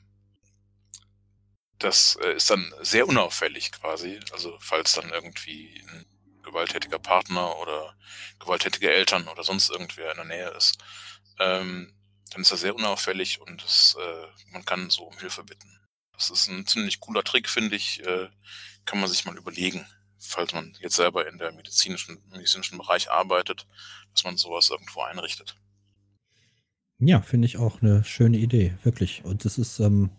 das äh, ist dann sehr unauffällig quasi. Also falls dann irgendwie ein gewalttätiger Partner oder gewalttätige Eltern oder sonst irgendwer in der Nähe ist, ähm, dann ist er sehr unauffällig und es, äh, man kann so um Hilfe bitten. Das ist ein ziemlich cooler Trick, finde ich. Äh, kann man sich mal überlegen, falls man jetzt selber in der medizinischen, medizinischen Bereich arbeitet, dass man sowas irgendwo einrichtet. Ja, finde ich auch eine schöne Idee, wirklich. Und es ist ähm,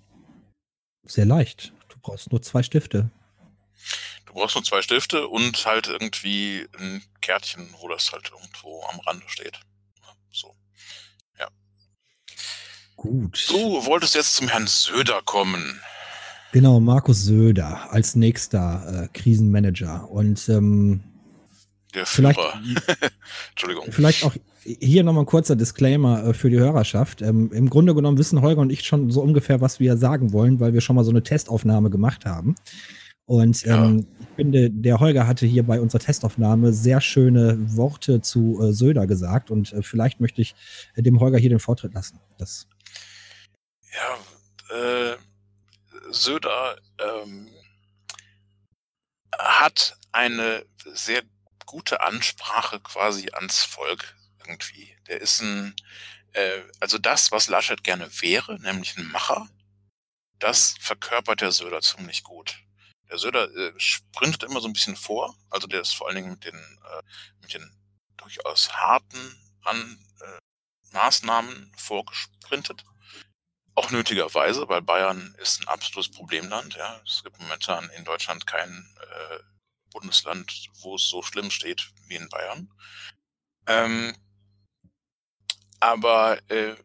sehr leicht. Du brauchst nur zwei Stifte. Du brauchst nur zwei Stifte und halt irgendwie ein Kärtchen, wo das halt irgendwo am Rande steht. Ja, so. Gut. Du wolltest jetzt zum Herrn Söder kommen. Genau, Markus Söder als nächster äh, Krisenmanager. Und ähm, Der vielleicht, Führer. [LAUGHS] Entschuldigung. vielleicht auch hier nochmal ein kurzer Disclaimer äh, für die Hörerschaft. Ähm, Im Grunde genommen wissen Holger und ich schon so ungefähr, was wir sagen wollen, weil wir schon mal so eine Testaufnahme gemacht haben. Und Ja. ähm, ich finde, der Holger hatte hier bei unserer Testaufnahme sehr schöne Worte zu äh, Söder gesagt. Und äh, vielleicht möchte ich äh, dem Holger hier den Vortritt lassen. Das, Ja, äh, Söder ähm, hat eine sehr gute Ansprache quasi ans Volk irgendwie. Der ist ein, äh, also das, was Laschet gerne wäre, nämlich ein Macher, das verkörpert der Söder ziemlich gut. Der Söder äh, sprintet immer so ein bisschen vor, also der ist vor allen Dingen mit den, äh, mit den durchaus harten An, äh, Maßnahmen vorgesprintet. Auch nötigerweise, weil Bayern ist ein absolutes Problemland. Ja. Es gibt momentan in Deutschland kein äh, Bundesland, wo es so schlimm steht wie in Bayern. Ähm, aber äh,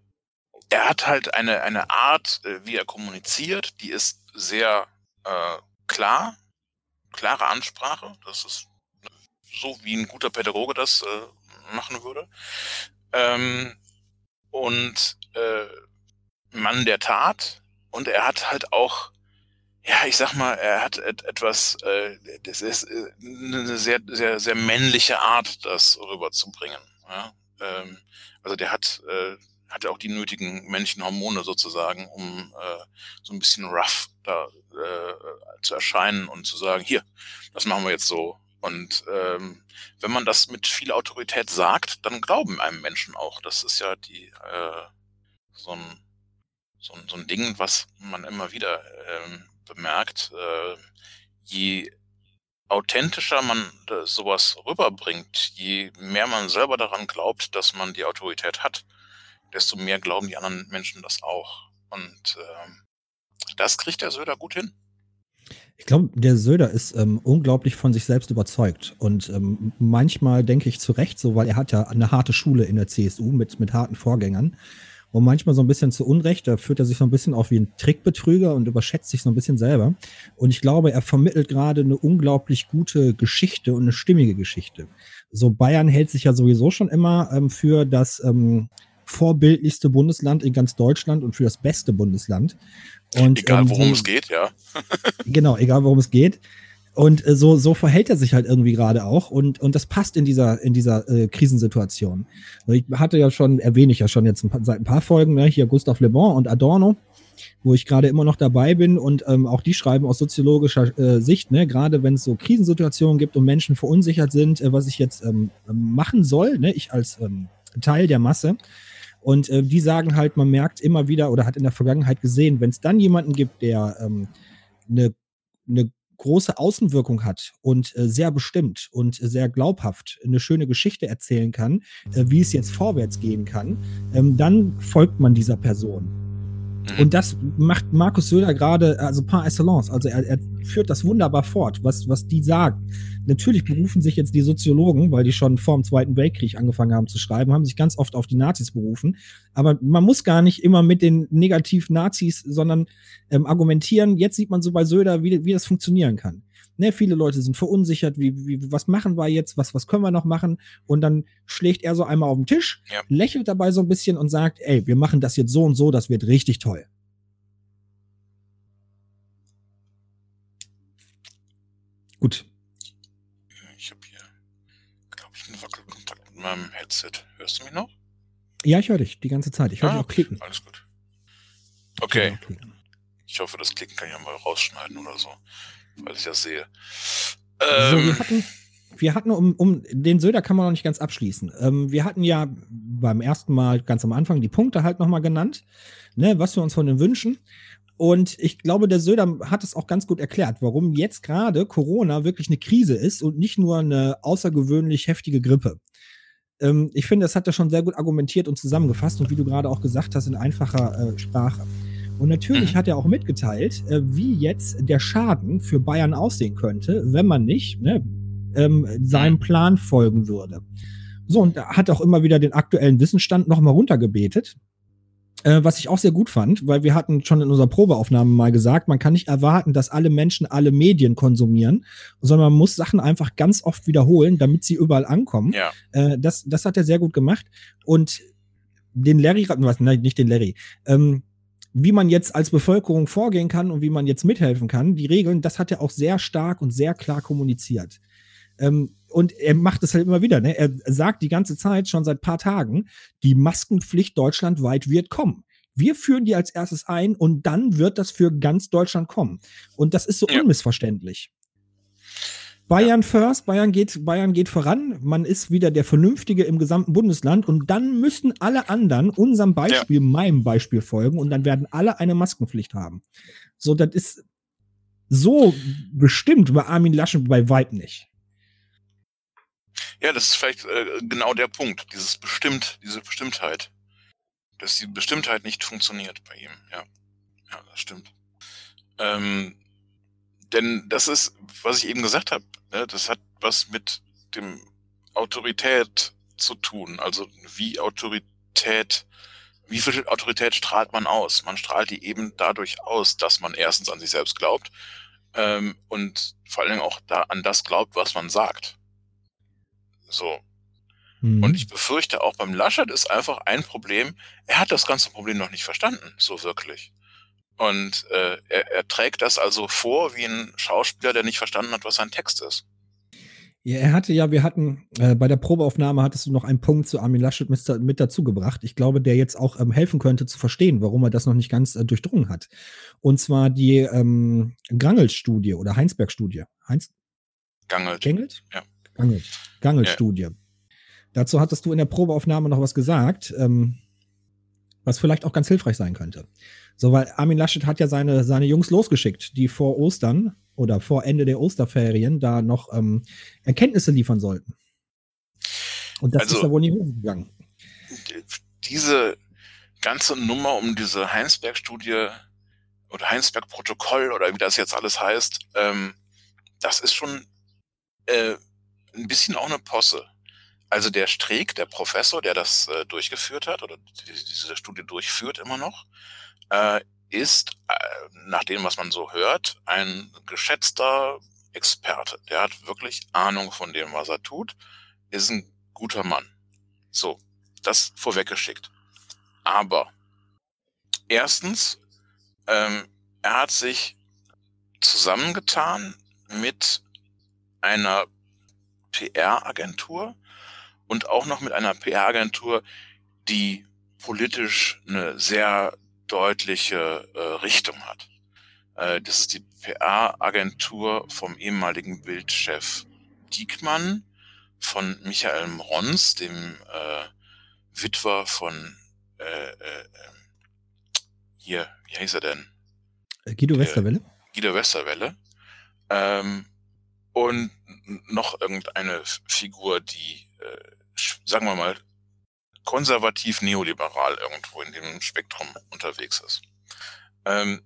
er hat halt eine, eine Art, äh, wie er kommuniziert, die ist sehr äh, klar, klare Ansprache. Das ist so, wie ein guter Pädagoge das äh, machen würde. Ähm, und äh, Mann der Tat. Und er hat halt auch, ja, ich sag mal, er hat et etwas, äh, das ist äh, eine sehr, sehr, sehr männliche Art, das rüberzubringen. Ja? Ähm, also der hat, äh, hat ja auch die nötigen männlichen Hormone sozusagen, um äh, so ein bisschen rough da äh, zu erscheinen und zu sagen, hier, das machen wir jetzt so. Und ähm, wenn man das mit viel Autorität sagt, dann glauben einem Menschen auch. Das ist ja die äh, so, ein, so, ein, so ein Ding, was man immer wieder ähm, bemerkt. Äh, je authentischer man sowas rüberbringt, je mehr man selber daran glaubt, dass man die Autorität hat, desto mehr glauben die anderen Menschen das auch. Und ähm, das kriegt der Söder gut hin. Ich glaube, der Söder ist ähm, unglaublich von sich selbst überzeugt. Und ähm, manchmal denke ich zu Recht so, weil er hat ja eine harte Schule in der CSU mit, mit harten Vorgängern. Und manchmal so ein bisschen zu Unrecht, da führt er sich so ein bisschen auf wie ein Trickbetrüger und überschätzt sich so ein bisschen selber. Und ich glaube, er vermittelt gerade eine unglaublich gute Geschichte und eine stimmige Geschichte. So Bayern hält sich ja sowieso schon immer ähm, für das ähm, vorbildlichste Bundesland in ganz Deutschland und für das beste Bundesland. Und, egal worum so, es geht, ja. [LAUGHS] genau, egal worum es geht. Und äh, so, so verhält er sich halt irgendwie gerade auch. Und, und das passt in dieser, in dieser äh, Krisensituation. Also ich hatte ja schon, erwähne ich ja schon jetzt ein paar, seit ein paar Folgen, ne, hier Gustav Le Bon und Adorno, wo ich gerade immer noch dabei bin. Und ähm, auch die schreiben aus soziologischer äh, Sicht, ne, gerade wenn es so Krisensituationen gibt und Menschen verunsichert sind, äh, was ich jetzt ähm, machen soll, ne, ich als ähm, Teil der Masse. Und äh, die sagen halt, man merkt immer wieder oder hat in der Vergangenheit gesehen, wenn es dann jemanden gibt, der ähm, eine, eine große Außenwirkung hat und äh, sehr bestimmt und sehr glaubhaft eine schöne Geschichte erzählen kann, äh, wie es jetzt vorwärts gehen kann, ähm, dann folgt man dieser Person. Und mhm. das macht Markus Söder gerade, also par excellence. Also er, er, führt das wunderbar fort, was, was die sagen. Natürlich berufen sich jetzt die Soziologen, weil die schon vor dem Zweiten Weltkrieg angefangen haben zu schreiben, haben sich ganz oft auf die Nazis berufen. Aber man muss gar nicht immer mit den Negativ-Nazis, sondern ähm, argumentieren. Jetzt sieht man so bei Söder, wie, wie das funktionieren kann. Ne, viele Leute sind verunsichert, wie, wie, was machen wir jetzt, was, was können wir noch machen? Und dann schlägt er so einmal auf den Tisch, ja. lächelt dabei so ein bisschen und sagt, ey, wir machen das jetzt so und so, das wird richtig toll. Gut. Ich habe hier, glaube ich, einen Wackelkontakt mit meinem Headset. Hörst du mich noch? Ja, ich höre dich die ganze Zeit. Ich höre ah, dich auch klicken. Alles gut. Okay. Ich hoffe, das Klicken kann ich ja mal rausschneiden oder so weil ich das sehe. Ähm, so, wir ähm, hatten, wir hatten um, um den Söder kann man noch nicht ganz abschließen. Ähm, wir hatten ja beim ersten Mal ganz am Anfang die Punkte halt nochmal genannt, ne, was wir uns von dem wünschen. Und ich glaube, der Söder hat es auch ganz gut erklärt, warum jetzt gerade Corona wirklich eine Krise ist und nicht nur eine außergewöhnlich heftige Grippe. Ähm, ich finde, das hat er schon sehr gut argumentiert und zusammengefasst und wie du gerade auch gesagt hast, in einfacher äh, Sprache. Und natürlich mhm. hat er auch mitgeteilt, äh, wie jetzt der Schaden für Bayern aussehen könnte, wenn man nicht ne, ähm, seinem mhm. Plan folgen würde. So, und er hat auch immer wieder den aktuellen Wissensstand nochmal runtergebetet. Äh, was ich auch sehr gut fand, weil wir hatten schon in unserer Probeaufnahme mal gesagt, man kann nicht erwarten, dass alle Menschen alle Medien konsumieren, sondern man muss Sachen einfach ganz oft wiederholen, damit sie überall ankommen. Ja. Äh, das, das hat er sehr gut gemacht. Und den Larry, was, nein, nicht den Larry, ähm, wie man jetzt als Bevölkerung vorgehen kann und wie man jetzt mithelfen kann, die Regeln, das hat er auch sehr stark und sehr klar kommuniziert. Ähm, und er macht es halt immer wieder. Ne? Er sagt die ganze Zeit, schon seit paar Tagen, die Maskenpflicht deutschlandweit wird kommen. Wir führen die als erstes ein und dann wird das für ganz Deutschland kommen. Und das ist so ja. unmissverständlich. Bayern first, Bayern geht, Bayern geht voran, man ist wieder der Vernünftige im gesamten Bundesland und dann müssen alle anderen unserem Beispiel, ja. meinem Beispiel folgen und dann werden alle eine Maskenpflicht haben. So, das ist so bestimmt bei Armin Laschen bei Weib nicht. Ja, das ist vielleicht äh, genau der Punkt, dieses bestimmt, diese Bestimmtheit. Dass die Bestimmtheit nicht funktioniert bei ihm, ja. Ja, das stimmt. Ähm, denn das ist, was ich eben gesagt habe, ne, das hat was mit dem Autorität zu tun. Also wie Autorität, wie viel Autorität strahlt man aus? Man strahlt die eben dadurch aus, dass man erstens an sich selbst glaubt ähm, und vor allen Dingen auch da an das glaubt, was man sagt. So. Mhm. Und ich befürchte auch beim Laschet ist einfach ein Problem, er hat das ganze Problem noch nicht verstanden, so wirklich. Und äh, er, er trägt das also vor wie ein Schauspieler, der nicht verstanden hat, was sein Text ist. Ja, er hatte ja, wir hatten, äh, bei der Probeaufnahme hattest du noch einen Punkt zu Armin Laschet mit, mit dazu gebracht. Ich glaube, der jetzt auch ähm, helfen könnte zu verstehen, warum er das noch nicht ganz äh, durchdrungen hat. Und zwar die ähm, Grangelt-Studie oder Heinsberg-Studie. Heinz Gangelt. Gangelt? Ja. Gangelt. Gangelt-Studie. Dazu hattest du in der Probeaufnahme noch was gesagt, ähm, was vielleicht auch ganz hilfreich sein könnte. So, weil Armin Laschet hat ja seine, seine Jungs losgeschickt, die vor Ostern oder vor Ende der Osterferien da noch ähm, Erkenntnisse liefern sollten. Und das Also- ist ja wohl nie gegangen. Diese ganze Nummer um diese Heinsberg-Studie oder Heinsberg-Protokoll oder wie das jetzt alles heißt, ähm, das ist schon äh, ein bisschen auch eine Posse. Also der Streeck, der Professor, der das äh, durchgeführt hat oder die, diese Studie durchführt immer noch, äh, ist, äh, nach dem, was man so hört, ein geschätzter Experte. Der hat wirklich Ahnung von dem, was er tut, ist ein guter Mann. So, das vorweggeschickt. Aber erstens, ähm, er hat sich zusammengetan mit einer PR-Agentur und auch noch mit einer PR-Agentur, die politisch eine sehr deutliche äh, Richtung hat. Äh, das ist die PR-Agentur vom ehemaligen Bildchef Diekmann, von Michael Mrons, dem äh, Witwer von äh, äh, hier, wie heißt er denn? Äh, Guido Äh, Westerwelle? Guido Westerwelle. Ähm, und noch irgendeine Figur, die, äh, sagen wir mal, konservativ-neoliberal irgendwo in dem Spektrum unterwegs ist. Ähm,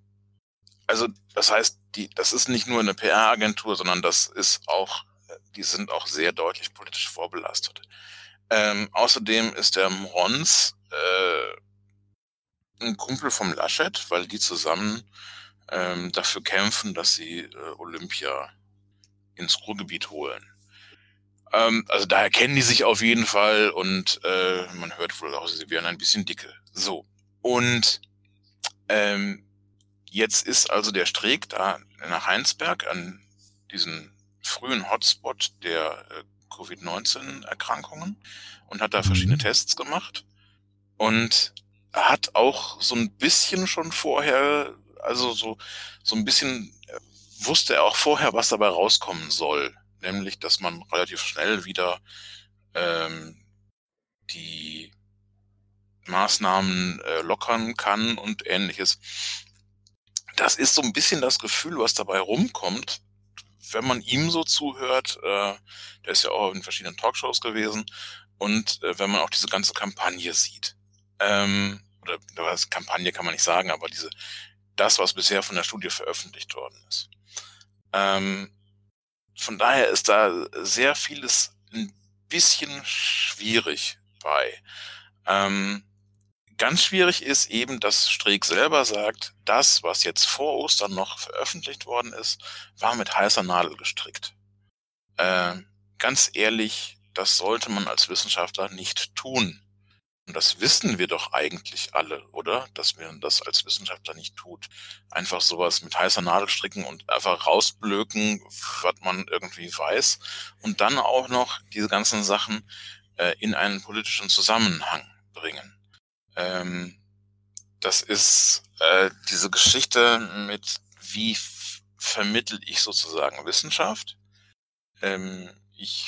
also, das heißt, die, das ist nicht nur eine PR-Agentur, sondern das ist auch, die sind auch sehr deutlich politisch vorbelastet. Ähm, außerdem ist der Mrons äh, ein Kumpel vom Laschet, weil die zusammen ähm, dafür kämpfen, dass sie äh, Olympia ins Ruhrgebiet holen. Ähm, also daher kennen die sich auf jeden Fall und äh, man hört wohl auch, sie wären ein bisschen dicke. So. Und ähm, jetzt ist also der Streeck da nach Heinsberg an diesen frühen Hotspot der äh, Covid-19-Erkrankungen und hat da Mhm. verschiedene Tests gemacht und hat auch so ein bisschen schon vorher, also so, so ein bisschen äh, wusste er auch vorher, was dabei rauskommen soll. Nämlich, dass man relativ schnell wieder ähm, die Maßnahmen äh, lockern kann und ähnliches. Das ist so ein bisschen das Gefühl, was dabei rumkommt, wenn man ihm so zuhört. Äh, der ist ja auch in verschiedenen Talkshows gewesen. Und äh, wenn man auch diese ganze Kampagne sieht. Ähm, oder was, Kampagne kann man nicht sagen, aber diese, das, was bisher von der Studie veröffentlicht worden ist. Ähm, von daher ist da sehr vieles ein bisschen schwierig bei. Ähm, ganz schwierig ist eben, dass Streeck selber sagt, das, was jetzt vor Ostern noch veröffentlicht worden ist, war mit heißer Nadel gestrickt. Ähm, ganz ehrlich, das sollte man als Wissenschaftler nicht tun. Und das wissen wir doch eigentlich alle, oder? Dass man das als Wissenschaftler nicht tut. Einfach sowas mit heißer Nadel stricken und einfach rausblöken, was man irgendwie weiß. Und dann auch noch diese ganzen Sachen äh, in einen politischen Zusammenhang bringen. Ähm, das ist äh, diese Geschichte mit, wie vermittel ich sozusagen Wissenschaft. Ähm, ich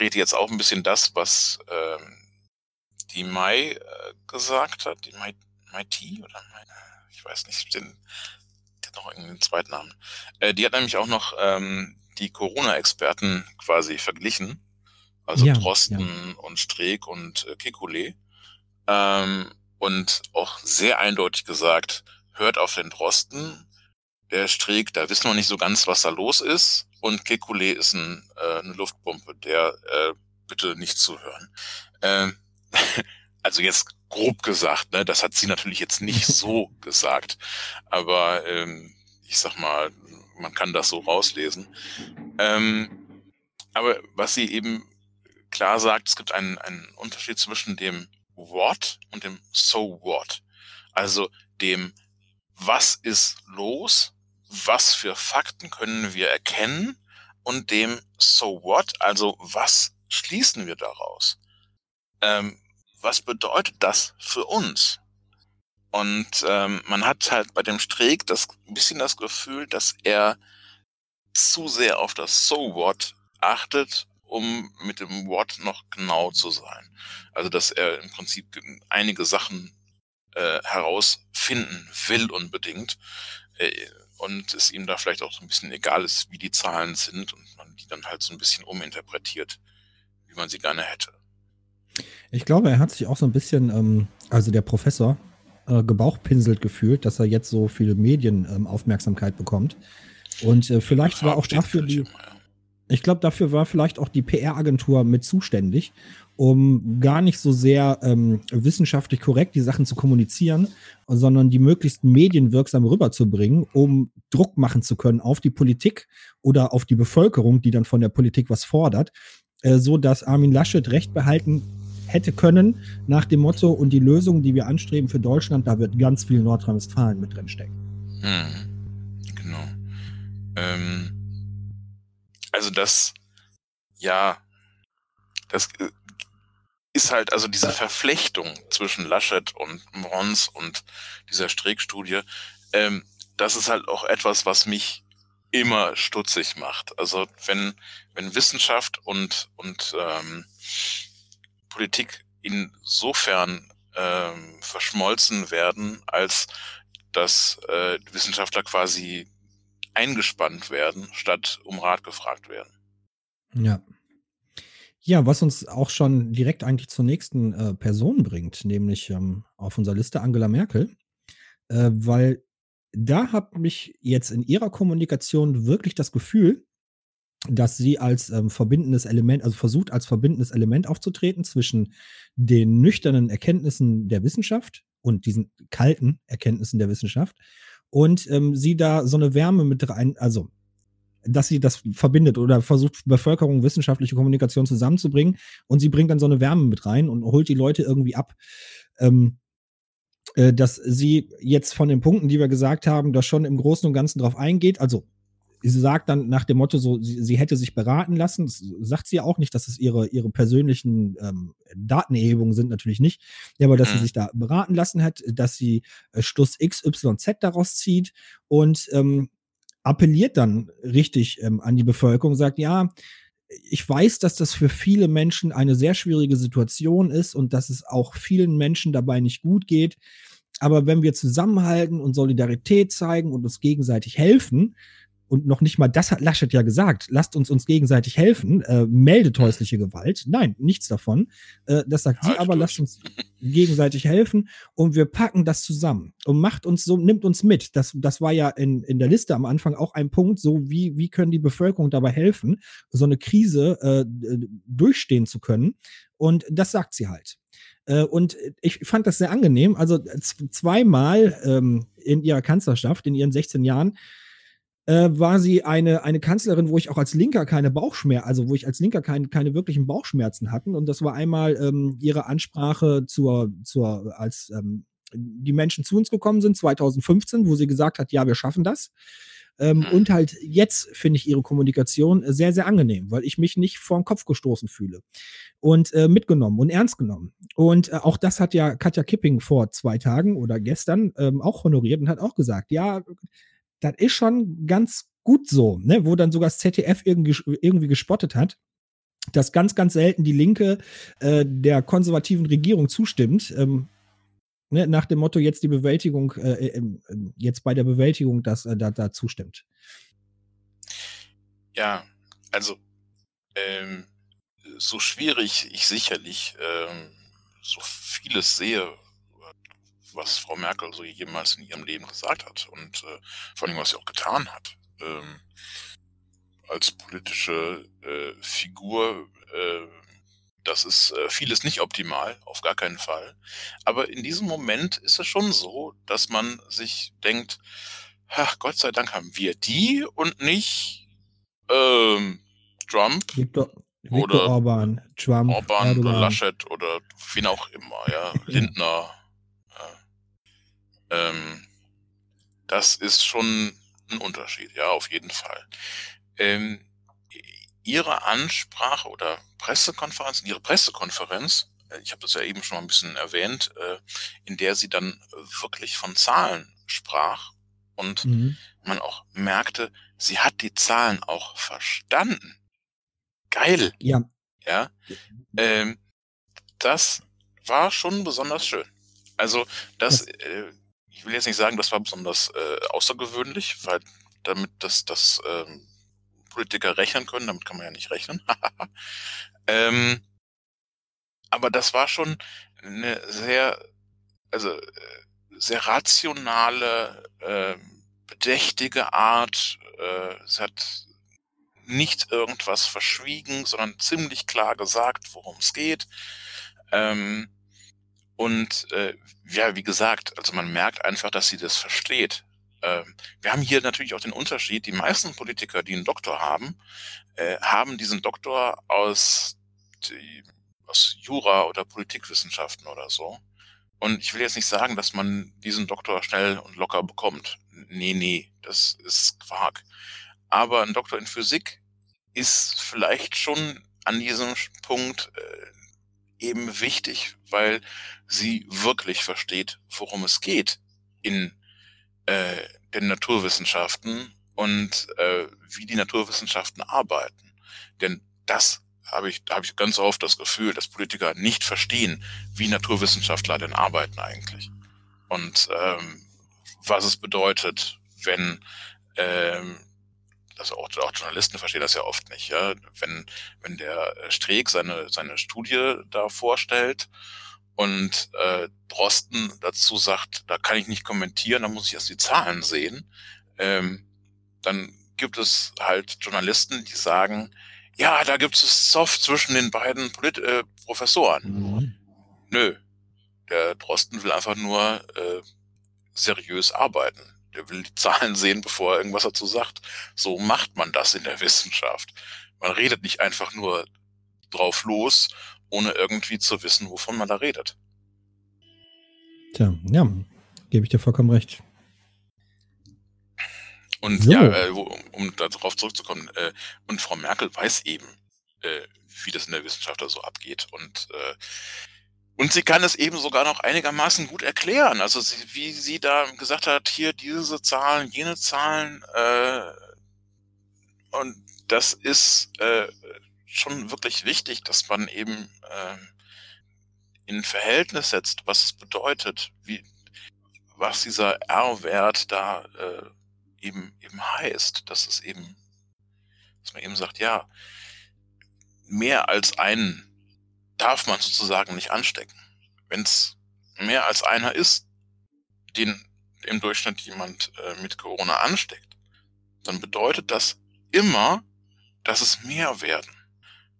rede jetzt auch ein bisschen das, was ähm, die Mai äh, gesagt hat, die Mai, Mai T oder Mai, ich weiß nicht, den, die hat noch irgendeinen zweiten Namen. Äh, die hat nämlich auch noch ähm, die Corona-Experten quasi verglichen, also Ja, Drosten und Streeck und äh, Kekulé ähm, und auch sehr eindeutig gesagt, hört auf den Drosten, der Streeck, da wissen wir nicht so ganz, was da los ist und Kekulé ist ein, äh, eine Luftpumpe, der äh, bitte nicht zuhören. Ähm, [LAUGHS] also jetzt grob gesagt, ne, das hat sie natürlich jetzt nicht [LAUGHS] so gesagt, aber ähm, ich sag mal, man kann das so rauslesen. Ähm, aber was sie eben klar sagt, es gibt einen, einen Unterschied zwischen dem What und dem So What. Also dem, was ist los, was für Fakten können wir erkennen und dem So What, also was schließen wir daraus? Ähm, was bedeutet das für uns? Und ähm, man hat halt bei dem Streeck das ein bisschen das Gefühl, dass er zu sehr auf das So What achtet, um mit dem What noch genau zu sein. Also dass er im Prinzip einige Sachen äh, herausfinden will unbedingt äh, und es ihm da vielleicht auch so ein bisschen egal ist, wie die Zahlen sind und man die dann halt so ein bisschen uminterpretiert, wie man sie gerne hätte. Ich glaube, er hat sich auch so ein bisschen, ähm, also der Professor, äh, gebauchpinselt gefühlt, dass er jetzt so viel Medienaufmerksamkeit ähm, bekommt. Und äh, vielleicht war auch dafür die. Ich glaube, dafür war vielleicht auch die PR-Agentur mit zuständig, um gar nicht so sehr ähm, wissenschaftlich korrekt die Sachen zu kommunizieren, sondern die möglichst medienwirksam rüberzubringen, um Druck machen zu können auf die Politik oder auf die Bevölkerung, die dann von der Politik was fordert, äh, so dass Armin Laschet Recht behalten hätte können, nach dem Motto, und die Lösung, die wir anstreben für Deutschland, da wird ganz viel Nordrhein-Westfalen mit drin stecken. Hm, genau. Ähm, also das, ja, das äh, ist halt, also diese Verflechtung zwischen Laschet und Mons und dieser Streeck-Studie, ähm, das ist halt auch etwas, was mich immer stutzig macht. Also wenn, wenn Wissenschaft und, und ähm, Politik insofern ähm, verschmolzen werden, als dass äh, Wissenschaftler quasi eingespannt werden, statt um Rat gefragt werden. Ja. Ja, was uns auch schon direkt eigentlich zur nächsten äh, Person bringt, nämlich ähm, auf unserer Liste Angela Merkel, äh, weil da habe ich jetzt in ihrer Kommunikation wirklich das Gefühl, dass sie als ähm, verbindendes Element, also versucht als verbindendes Element aufzutreten zwischen den nüchternen Erkenntnissen der Wissenschaft und diesen kalten Erkenntnissen der Wissenschaft und ähm, sie da so eine Wärme mit rein, also dass sie das verbindet oder versucht, Bevölkerung, wissenschaftliche Kommunikation zusammenzubringen und sie bringt dann so eine Wärme mit rein und holt die Leute irgendwie ab. Ähm, äh, dass sie jetzt von den Punkten, die wir gesagt haben, da schon im Großen und Ganzen drauf eingeht. Also sie sagt dann nach dem Motto, so, sie, sie, hätte sich beraten lassen. Das sagt sie auch nicht, dass es ihre, ihre persönlichen ähm, Datenerhebungen sind, natürlich nicht. Ja, aber dass mhm. sie sich da beraten lassen hat, dass sie äh, Stuss XYZ daraus zieht und ähm, appelliert dann richtig ähm, an die Bevölkerung, sagt, ja, ich weiß, dass das für viele Menschen eine sehr schwierige Situation ist und dass es auch vielen Menschen dabei nicht gut geht. Aber wenn wir zusammenhalten und Solidarität zeigen und uns gegenseitig helfen, und noch nicht mal das hat Laschet ja gesagt. Lasst uns uns gegenseitig helfen. Äh, meldet häusliche Gewalt. Nein, nichts davon. Äh, das sagt ja, sie, aber lasst uns gegenseitig helfen und wir packen das zusammen und macht uns so, nimmt uns mit. Das, das war ja in, in der Liste am Anfang auch ein Punkt, so wie, wie können die Bevölkerung dabei helfen, so eine Krise äh, durchstehen zu können. Und das sagt sie halt. Äh, und ich fand das sehr angenehm. Also zweimal ähm, in ihrer Kanzlerschaft, in ihren 16 Jahren, äh, war sie eine, eine Kanzlerin, wo ich auch als Linker keine Bauchschmerzen, also wo ich als Linker kein, keine wirklichen Bauchschmerzen hatten. Und das war einmal ähm, ihre Ansprache zur, zur, als ähm, die Menschen zu uns gekommen sind, 2015, wo sie gesagt hat, ja, wir schaffen das. Ähm, mhm. und halt jetzt finde ich ihre Kommunikation sehr, sehr angenehm, weil ich mich nicht vor den Kopf gestoßen fühle. Und äh, mitgenommen und ernst genommen. Und äh, auch das hat ja Katja Kipping vor zwei Tagen oder gestern ähm, auch honoriert und hat auch gesagt, ja, das ist schon ganz gut so, ne? wo dann sogar das ZDF irgendwie, irgendwie gespottet hat dass ganz, ganz selten die Linke äh, der konservativen Regierung zustimmt. Ähm, ne, nach dem Motto, jetzt die Bewältigung, äh, äh, jetzt bei der Bewältigung, dass äh, da, da zustimmt. Ja, also ähm, so schwierig ich sicherlich ähm, so vieles sehe, was Frau Merkel so jemals in ihrem Leben gesagt hat und äh, vor allem, was sie auch getan hat. Ähm, als politische äh, Figur, äh, das ist äh, vieles nicht optimal, auf gar keinen Fall. Aber in diesem Moment ist es schon so, dass man sich denkt, ach, Gott sei Dank haben wir die und nicht ähm, Trump. Gibt doch, Viktor Oder Orban, Trump, Orban Erdogan. oder Laschet oder wen auch immer, ja, Lindner. Ähm, das ist schon ein Unterschied, ja, auf jeden Fall. Ähm, ihre Ansprache oder Pressekonferenz, Ihre Pressekonferenz, äh, ich habe das ja eben schon mal ein bisschen erwähnt, äh, in der sie dann wirklich von Zahlen sprach und Mhm. man auch merkte, sie hat die Zahlen auch verstanden. Geil, Ja, ja. Ähm, das war schon besonders schön. Also das, äh, ich will jetzt nicht sagen, das war besonders äh, außergewöhnlich, weil damit das, das ähm, Politiker rechnen können, damit kann man ja nicht rechnen. [LAUGHS] ähm, aber das war schon eine sehr, also äh, sehr rationale, äh, bedächtige Art. Äh, es hat nicht irgendwas verschwiegen, sondern ziemlich klar gesagt, worum es geht. Ähm, und äh, ja, wie gesagt, also man merkt einfach, dass sie das versteht. Ähm, wir haben hier natürlich auch den Unterschied, die meisten Politiker, die einen Doktor haben, äh, haben diesen Doktor aus, die, aus Jura oder Politikwissenschaften oder so. Und ich will jetzt nicht sagen, dass man diesen Doktor schnell und locker bekommt. Nee, nee, das ist Quark. Aber ein Doktor in Physik ist vielleicht schon an diesem Punkt äh, eben wichtig, weil sie wirklich versteht, worum es geht in äh, den Naturwissenschaften und äh, wie die Naturwissenschaften arbeiten. Denn das habe ich, habe ich ganz oft das Gefühl, dass Politiker nicht verstehen, wie Naturwissenschaftler denn arbeiten eigentlich. Und ähm, was es bedeutet, wenn ähm, also auch, auch Journalisten verstehen das ja oft nicht, ja. Wenn, wenn der Streeck seine, seine Studie da vorstellt und äh, Drosten dazu sagt, da kann ich nicht kommentieren, da muss ich erst die Zahlen sehen, ähm, dann gibt es halt Journalisten, die sagen, ja, da gibt es Soft zwischen den beiden Polit äh, Professoren. Mhm. Nö, der Drosten will einfach nur äh, seriös arbeiten. Der will die Zahlen sehen, bevor er irgendwas dazu sagt. So macht man das in der Wissenschaft. Man redet nicht einfach nur drauf los, ohne irgendwie zu wissen, wovon man da redet. Tja, ja, gebe ich dir vollkommen recht. Und So. ja, äh, um darauf zurückzukommen, äh, und Frau Merkel weiß eben, äh, wie das in der Wissenschaft da so abgeht. Und, äh, und sie kann es eben sogar noch einigermaßen gut erklären. Also sie, wie sie da gesagt hat, hier diese Zahlen, jene Zahlen, äh, und das ist äh, schon wirklich wichtig, dass man eben äh, in Verhältnis setzt, was es bedeutet, wie, was dieser R-Wert da äh, eben, eben heißt, dass es eben, dass man eben sagt, ja, mehr als einen darf man sozusagen nicht anstecken. Wenn es mehr als einer ist, den im Durchschnitt jemand äh, mit Corona ansteckt, dann bedeutet das immer, dass es mehr werden.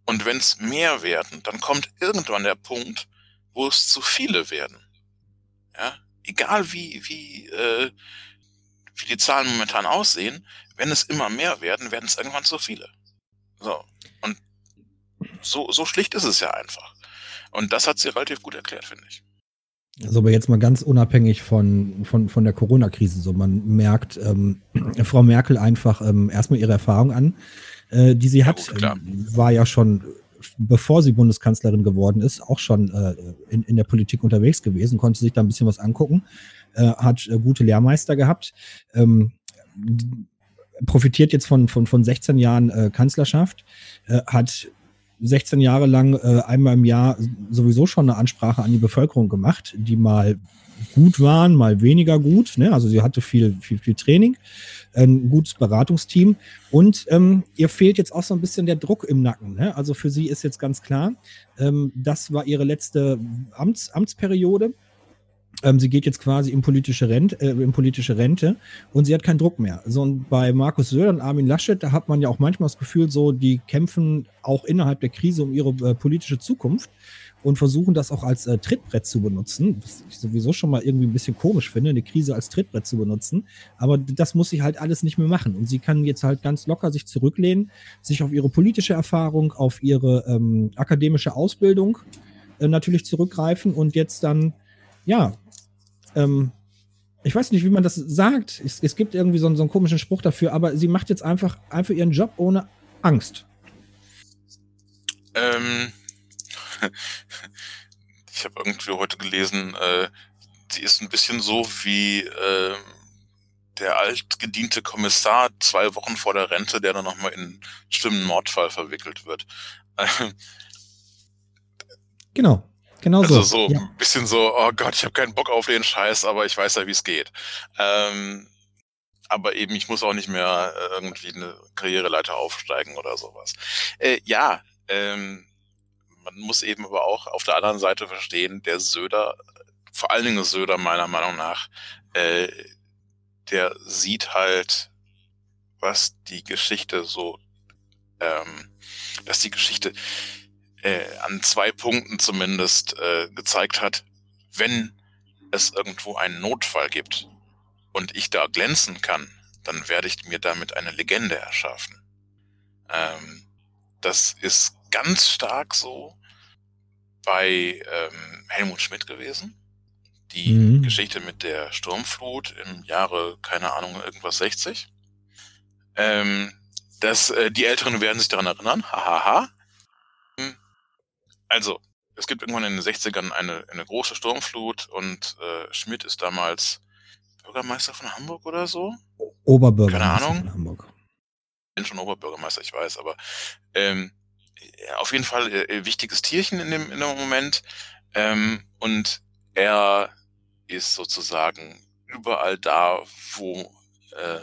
Und wenn es mehr werden, dann kommt irgendwann der Punkt, wo es zu viele werden. Ja, egal wie, wie, äh, wie die Zahlen momentan aussehen, wenn es immer mehr werden, werden es irgendwann zu viele. So. Und so, so schlicht ist es ja einfach. Und das hat sie relativ gut erklärt, finde ich. Also aber jetzt mal ganz unabhängig von, von, von der Corona-Krise. So, man merkt ähm, [CLEARS THROAT] Frau Merkel einfach ähm, erstmal ihre Erfahrung an, äh, die sie Ja, hat. gut, klar. Ähm, war ja schon, bevor sie Bundeskanzlerin geworden ist, auch schon äh, in, in der Politik unterwegs gewesen, konnte sich da ein bisschen was angucken, äh, hat äh, gute Lehrmeister gehabt. Ähm, profitiert jetzt von, von, von 16 Jahren äh, Kanzlerschaft, äh, hat 16 Jahre lang äh, einmal im Jahr sowieso schon eine Ansprache an die Bevölkerung gemacht, die mal gut waren, mal weniger gut. Ne? Also sie hatte viel, viel, viel Training, ein gutes Beratungsteam und ähm, ihr fehlt jetzt auch so ein bisschen der Druck im Nacken. Ne? Also für sie ist jetzt ganz klar, ähm, das war ihre letzte Amts, Amtsperiode. Ähm, sie geht jetzt quasi in politische, Rente, äh, in politische Rente und sie hat keinen Druck mehr. So, und bei Markus Söder und Armin Laschet, da hat man ja auch manchmal das Gefühl, so, die kämpfen auch innerhalb der Krise um ihre äh, politische Zukunft. und versuchen das auch als äh, Trittbrett zu benutzen, was ich sowieso schon mal irgendwie ein bisschen komisch finde, eine Krise als Trittbrett zu benutzen. Aber das muss sie halt alles nicht mehr machen. Und sie kann jetzt halt ganz locker sich zurücklehnen, sich auf ihre politische Erfahrung, auf ihre ähm, akademische Ausbildung äh, natürlich zurückgreifen und jetzt dann, ja, ähm, ich weiß nicht, wie man das sagt. Es, es gibt irgendwie so, so einen komischen Spruch dafür, aber sie macht jetzt einfach, einfach ihren Job ohne Angst. Ähm, [LAUGHS] ich habe irgendwie heute gelesen, äh, sie ist ein bisschen so wie äh, der altgediente Kommissar zwei Wochen vor der Rente, der dann nochmal in einen schlimmen Mordfall verwickelt wird. [LAUGHS] genau. Genau also so. so ja. ein bisschen so, oh Gott, ich habe keinen Bock auf den Scheiß, aber ich weiß ja, wie es geht. Ähm, aber eben, ich muss auch nicht mehr äh, irgendwie eine Karriereleiter aufsteigen oder sowas. Äh, ja, ähm, man muss eben aber auch auf der anderen Seite verstehen, der Söder, vor allen Dingen Söder meiner Meinung nach, äh, der sieht halt, was die Geschichte so, ähm, dass die Geschichte äh, an zwei Punkten zumindest äh, gezeigt hat, wenn es irgendwo einen Notfall gibt und ich da glänzen kann, dann werde ich mir damit eine Legende erschaffen. Ähm, das ist ganz stark so bei ähm, Helmut Schmidt gewesen. Die mhm. Geschichte mit der Sturmflut im Jahre, keine Ahnung, irgendwas 60. Ähm, das, äh, die Älteren werden sich daran erinnern. Hahaha. Also, es gibt irgendwann in den 60ern eine, eine große Sturmflut und äh, Schmidt ist damals Bürgermeister von Hamburg oder so. Oberbürgermeister Keine Ahnung. von Hamburg. Ich bin schon Oberbürgermeister, ich weiß, aber ähm, auf jeden Fall äh, wichtiges Tierchen in dem, in dem Moment. Ähm, und er ist sozusagen überall da, wo äh,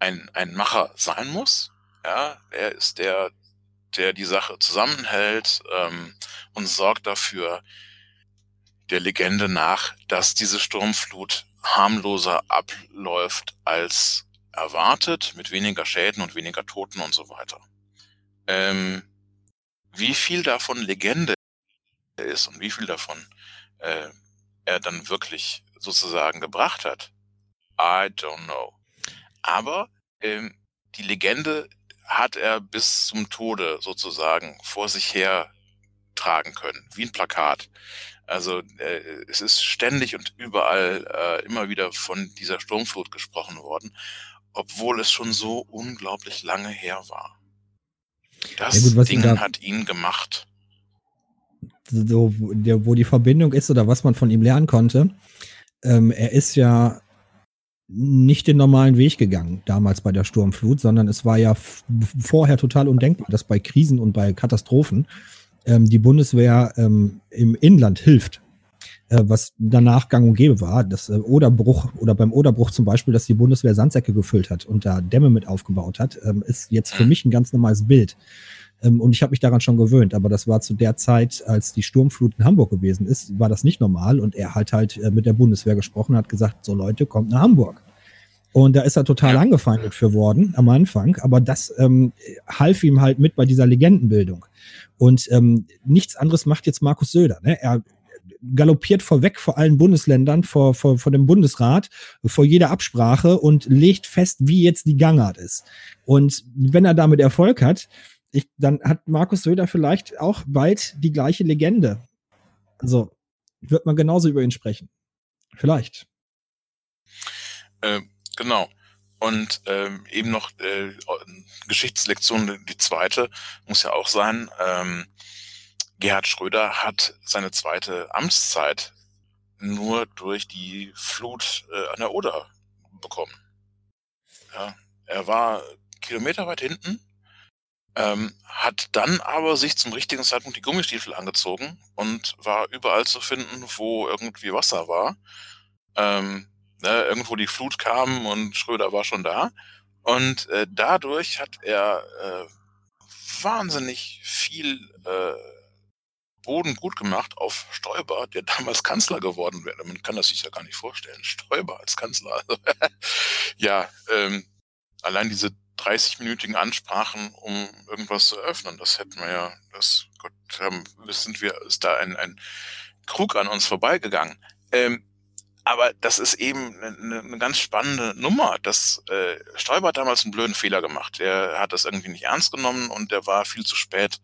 ein, ein Macher sein muss. Ja, er ist der, der die Sache zusammenhält ähm, und sorgt dafür, der Legende nach, dass diese Sturmflut harmloser abläuft als erwartet, mit weniger Schäden und weniger Toten und so weiter. Ähm, wie viel davon Legende ist und wie viel davon äh, er dann wirklich sozusagen gebracht hat, I don't know. Aber ähm, die Legende hat er bis zum Tode sozusagen vor sich her tragen können, wie ein Plakat. Also äh, es ist ständig und überall äh, immer wieder von dieser Sturmflut gesprochen worden, obwohl es schon so unglaublich lange her war. Das ja gut, Ding da, hat ihn gemacht. So, wo die Verbindung ist oder was man von ihm lernen konnte. Ähm, er ist ja nicht den normalen Weg gegangen, damals bei der Sturmflut, sondern es war ja vorher total undenkbar, dass bei Krisen und bei Katastrophen ähm, die Bundeswehr ähm, im Inland hilft. Äh, was danach gang und gäbe war, dass äh, Oderbruch oder beim Oderbruch zum Beispiel, dass die Bundeswehr Sandsäcke gefüllt hat und da Dämme mit aufgebaut hat, ähm, ist jetzt für mich ein ganz normales Bild. Ähm, und ich habe mich daran schon gewöhnt, aber das war zu der Zeit, als die Sturmflut in Hamburg gewesen ist, war das nicht normal und er hat halt äh, mit der Bundeswehr gesprochen, hat gesagt, so Leute, kommt nach Hamburg. Und da ist er total angefeindet für worden am Anfang, aber das ähm, half ihm halt mit bei dieser Legendenbildung. Und ähm, nichts anderes macht jetzt Markus Söder. Ne? Er galoppiert vorweg vor allen Bundesländern, vor, vor, vor dem Bundesrat, vor jeder Absprache und legt fest, wie jetzt die Gangart ist. Und wenn er damit Erfolg hat, ich, dann hat Markus Söder vielleicht auch bald die gleiche Legende. Also wird man genauso über ihn sprechen. Vielleicht. Äh, genau. Und ähm, eben noch äh, Geschichtslektion, die zweite, muss ja auch sein. Ähm, Gerhard Schröder hat seine zweite Amtszeit nur durch die Flut äh, an der Oder bekommen. Ja, er war kilometerweit hinten, ähm, hat dann aber sich zum richtigen Zeitpunkt die Gummistiefel angezogen und war überall zu finden, wo irgendwie Wasser war. Ähm, ne, irgendwo die Flut kam und Schröder war schon da. Und äh, dadurch hat er äh, wahnsinnig viel äh, Boden gut gemacht auf Stoiber, der [LAUGHS] damals Kanzler geworden wäre. Man kann das sich ja gar nicht vorstellen. Stoiber als Kanzler. [LAUGHS] ja, ähm, allein diese 30-minütigen Ansprachen, um irgendwas zu öffnen, das hätten wir ja, das, Gott, haben, sind wir, ist da ein, ein Krug an uns vorbeigegangen. Ähm, aber das ist eben eine, eine ganz spannende Nummer. Das äh, Stoiber hat damals einen blöden Fehler gemacht. Er hat das irgendwie nicht ernst genommen und der war viel zu spät,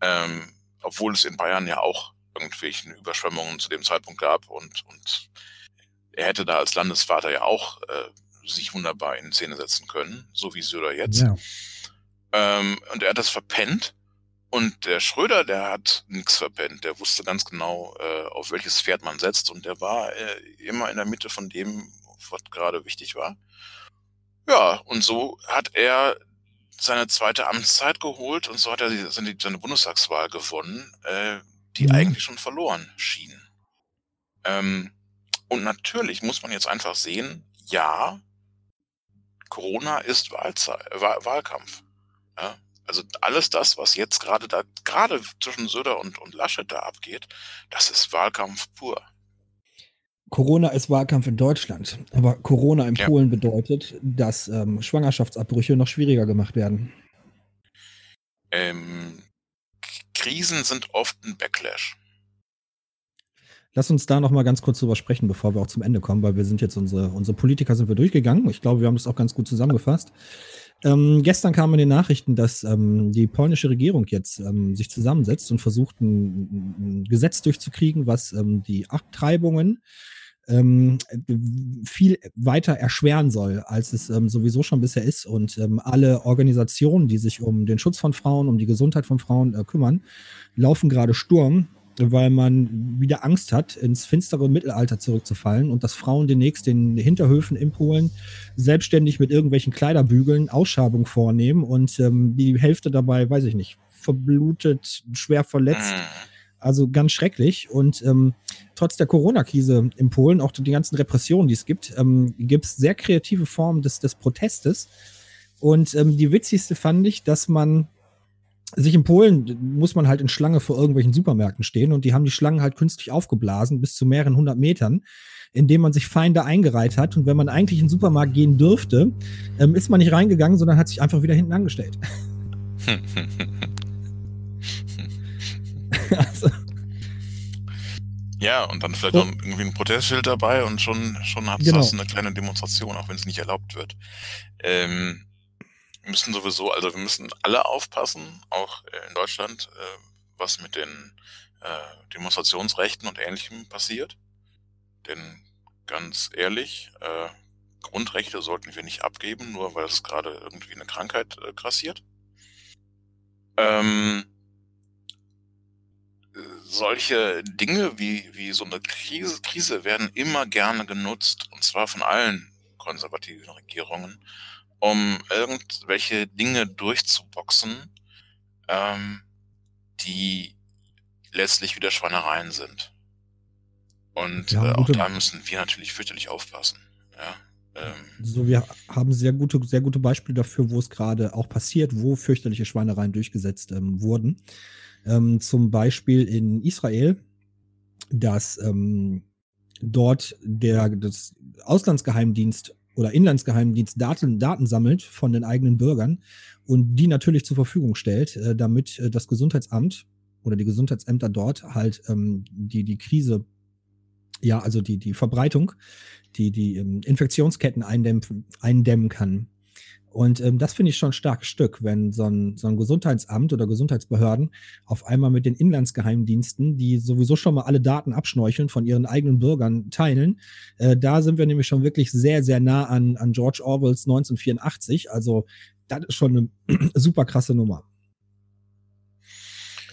ähm, obwohl es in Bayern ja auch irgendwelchen Überschwemmungen zu dem Zeitpunkt gab und, und er hätte da als Landesvater ja auch äh, sich wunderbar in Szene setzen können, so wie Söder jetzt. Ja. Ähm, und er hat das verpennt. Und der Schröder, der hat nichts verpennt. Der wusste ganz genau, äh, auf welches Pferd man setzt. Und der war äh, immer in der Mitte von dem, was gerade wichtig war. Ja, und so hat er seine zweite Amtszeit geholt und so hat er seine, seine Bundestagswahl gewonnen, äh, die mhm. eigentlich schon verloren schien. Ähm, und natürlich muss man jetzt einfach sehen, ja, Corona ist Wahlzeit, Wahl, Wahlkampf. Ja? Also alles das, was jetzt gerade da, gerade zwischen Söder und, und Laschet da abgeht, das ist Wahlkampf pur. Corona ist Wahlkampf in Deutschland, aber Corona in ja. Polen bedeutet, dass ähm, Schwangerschaftsabbrüche noch schwieriger gemacht werden. Ähm, Krisen sind oft ein Backlash. Lass uns da noch mal ganz kurz drüber sprechen, bevor wir auch zum Ende kommen, weil wir sind jetzt unsere, unsere Politiker sind wir durchgegangen. Ich glaube, wir haben das auch ganz gut zusammengefasst. Ähm, gestern kamen in den Nachrichten, dass ähm, die polnische Regierung jetzt ähm, sich zusammensetzt und versucht, ein, ein Gesetz durchzukriegen, was ähm, die Abtreibungen ähm, viel weiter erschweren soll, als es ähm, sowieso schon bisher ist. Und alle Organisationen, die sich um den Schutz von Frauen, um die Gesundheit von Frauen äh, kümmern, laufen gerade Sturm weil man wieder Angst hat, ins finstere Mittelalter zurückzufallen und dass Frauen demnächst in Hinterhöfen in Polen selbstständig mit irgendwelchen Kleiderbügeln Ausschabung vornehmen und ähm, die Hälfte dabei, weiß ich nicht, verblutet, schwer verletzt. Mhm. Also ganz schrecklich. Und ähm, trotz der Corona-Krise in Polen, auch die ganzen Repressionen, die es gibt, ähm, gibt es sehr kreative Formen des, des Protestes. Und ähm, die witzigste fand ich, dass man sich in Polen muss man halt in Schlange vor irgendwelchen Supermärkten stehen und die haben die Schlangen halt künstlich aufgeblasen bis zu mehreren hundert Metern, indem man sich Feinde eingereiht hat. Und wenn man eigentlich in den Supermarkt gehen dürfte, ähm, ist man nicht reingegangen, sondern hat sich einfach wieder hinten angestellt. [LAUGHS] [LAUGHS] also. Ja, und dann vielleicht noch irgendwie ein Protestschild dabei und schon, schon hat genau. das eine kleine Demonstration, auch wenn es nicht erlaubt wird. Ähm, müssen sowieso, also wir müssen alle aufpassen, auch äh, in Deutschland, äh, was mit den äh, Demonstrationsrechten und Ähnlichem passiert. Denn ganz ehrlich, Grundrechte sollten wir nicht abgeben, nur weil es gerade irgendwie eine Krankheit grassiert. Ähm, solche Dinge wie, wie so eine Krise, Krise werden immer gerne genutzt, und zwar von allen konservativen Regierungen, um irgendwelche Dinge durchzuboxen, ähm, die letztlich wieder Schweinereien sind. Und ja, äh, auch da müssen wir natürlich fürchterlich aufpassen. Ja, ähm, so, wir haben sehr gute, sehr gute Beispiele dafür, wo es gerade auch passiert, wo fürchterliche Schweinereien durchgesetzt ähm, wurden. Ähm, zum Beispiel in Israel, dass ähm, dort der das Auslandsgeheimdienst oder Inlandsgeheimdienst Daten, Daten sammelt von den eigenen Bürgern und die natürlich zur Verfügung stellt, äh, damit äh, das Gesundheitsamt oder die Gesundheitsämter dort halt ähm, die, die Krise, ja, also die, die Verbreitung, die, die ähm, Infektionsketten eindämpfen, eindämmen kann. Und ähm, das finde ich schon ein starkes Stück, wenn so ein, so ein Gesundheitsamt oder Gesundheitsbehörden auf einmal mit den Inlandsgeheimdiensten, die sowieso schon mal alle Daten abschnorcheln, von ihren eigenen Bürgern teilen. Äh, da sind wir nämlich schon wirklich sehr, sehr nah an, an George Orwells 1984. Also das ist schon eine [CLEARS THROAT] super krasse Nummer.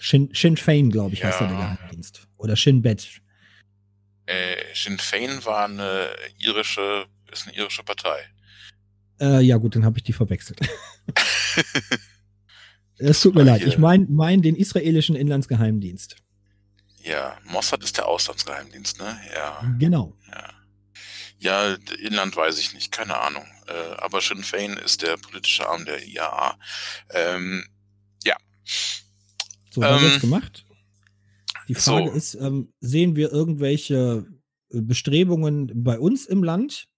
Sinn, Sinn Fein, glaube ich, ja. heißt der Geheimdienst. Oder Sinn Bet. Äh, Sinn Fein war eine irische, ist eine irische Partei. Äh, ja, gut, dann habe ich die verwechselt. [LAUGHS] es tut mir leid. Ich meine mein den israelischen Inlandsgeheimdienst. Ja, Mossad ist der Auslandsgeheimdienst, ne? Ja. Genau. Ja, ja Inland weiß ich nicht, keine Ahnung. Äh, aber Sinn Fein ist der politische Arm der IAA. Ähm, ja. So, haben ähm, wir jetzt gemacht? Die Frage so. ist, ähm, sehen wir irgendwelche Bestrebungen bei uns im Land,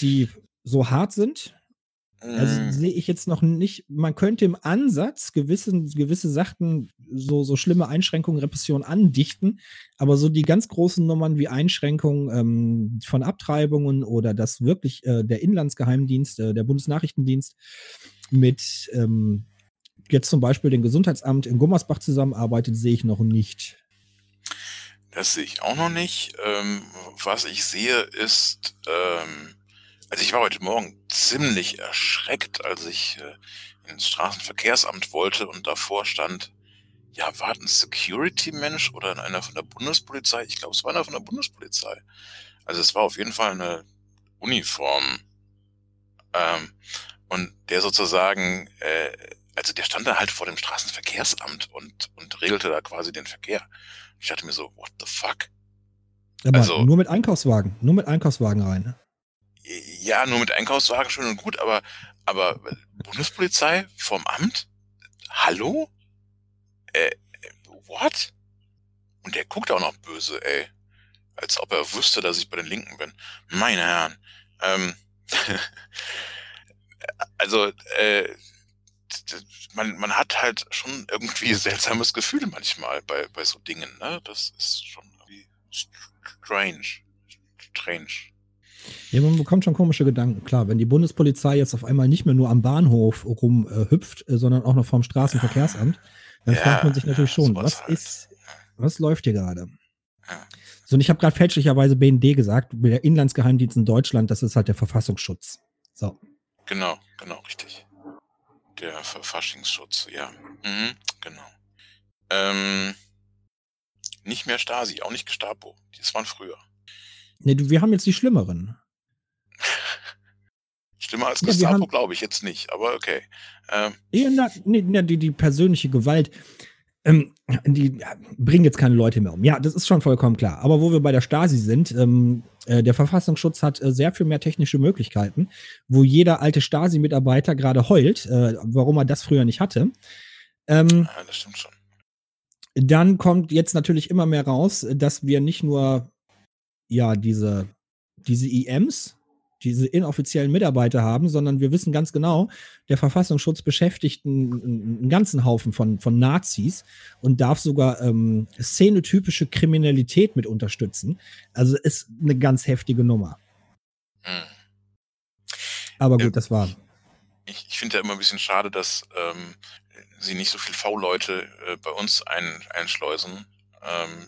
die so hart sind? Also Mm, sehe ich jetzt noch nicht, man könnte im Ansatz gewissen, gewisse Sachen, so, so schlimme Einschränkungen, Repression andichten, aber so die ganz großen Nummern wie Einschränkungen ähm, von Abtreibungen oder dass wirklich äh, der Inlandsgeheimdienst, äh, der Bundesnachrichtendienst mit ähm, jetzt zum Beispiel dem Gesundheitsamt in Gummersbach zusammenarbeitet, sehe ich noch nicht. Das sehe ich auch noch nicht. Ähm, was ich sehe ist, ähm, also ich war heute Morgen ziemlich erschreckt, als ich äh, ins Straßenverkehrsamt wollte und davor stand, ja, war das ein Security-Mensch oder einer von der Bundespolizei? Ich glaube, es war einer von der Bundespolizei. Also es war auf jeden Fall eine Uniform. Ähm, und der sozusagen, äh, also der stand da halt vor dem Straßenverkehrsamt und, und regelte da quasi den Verkehr. Ich dachte mir so, what the fuck? Aber Also- nur mit Einkaufswagen, nur mit Einkaufswagen rein. Ja, nur mit Einkaufswagen schön und gut, aber, aber Bundespolizei vom Amt? Hallo? Äh, what? Und der guckt auch noch böse, ey. Als ob er wüsste, dass ich bei den Linken bin. Meine Herren. Ähm, [LAUGHS] also, äh, man, man hat halt schon irgendwie seltsames Gefühl manchmal bei, bei so Dingen, ne? Das ist schon irgendwie strange. Strange. Ja, man bekommt schon komische Gedanken. Klar, wenn die Bundespolizei jetzt auf einmal nicht mehr nur am Bahnhof rumhüpft, äh, äh, sondern auch noch vom Straßenverkehrsamt, dann Ja, fragt man sich natürlich ja, schon, was halt. ist, was läuft hier gerade? Ja. So, und ich habe gerade fälschlicherweise BND gesagt, der Inlandsgeheimdienst in Deutschland, das ist halt der Verfassungsschutz. So. Genau, genau, richtig. Der Verfassungsschutz, ja. Mhm, genau. Ähm, nicht mehr Stasi, auch nicht Gestapo. Das waren früher. Nee, wir haben jetzt die schlimmeren. [LAUGHS] Schlimmer als Ja, Gestapo glaube ich jetzt nicht, aber okay. Ähm, Ja, na, nee, na, die, die persönliche Gewalt, ähm, die ja, bringen jetzt keine Leute mehr um. Ja, das ist schon vollkommen klar. Aber wo wir bei der Stasi sind, ähm, äh, der Verfassungsschutz hat äh, sehr viel mehr technische Möglichkeiten, wo jeder alte Stasi-Mitarbeiter gerade heult, äh, warum er das früher nicht hatte. Ähm, ja, das stimmt schon. dann kommt jetzt natürlich immer mehr raus, dass wir nicht nur ja diese, diese IMs, diese inoffiziellen Mitarbeiter haben, sondern wir wissen ganz genau, der Verfassungsschutz beschäftigt einen, einen ganzen Haufen von, von Nazis und darf sogar ähm, szenetypische Kriminalität mit unterstützen. Also ist eine ganz heftige Nummer. Hm. Aber gut, das war. Ich, ich finde ja immer ein bisschen schade, dass ähm, sie nicht so viel V-Leute äh, bei uns ein, einschleusen. Ähm,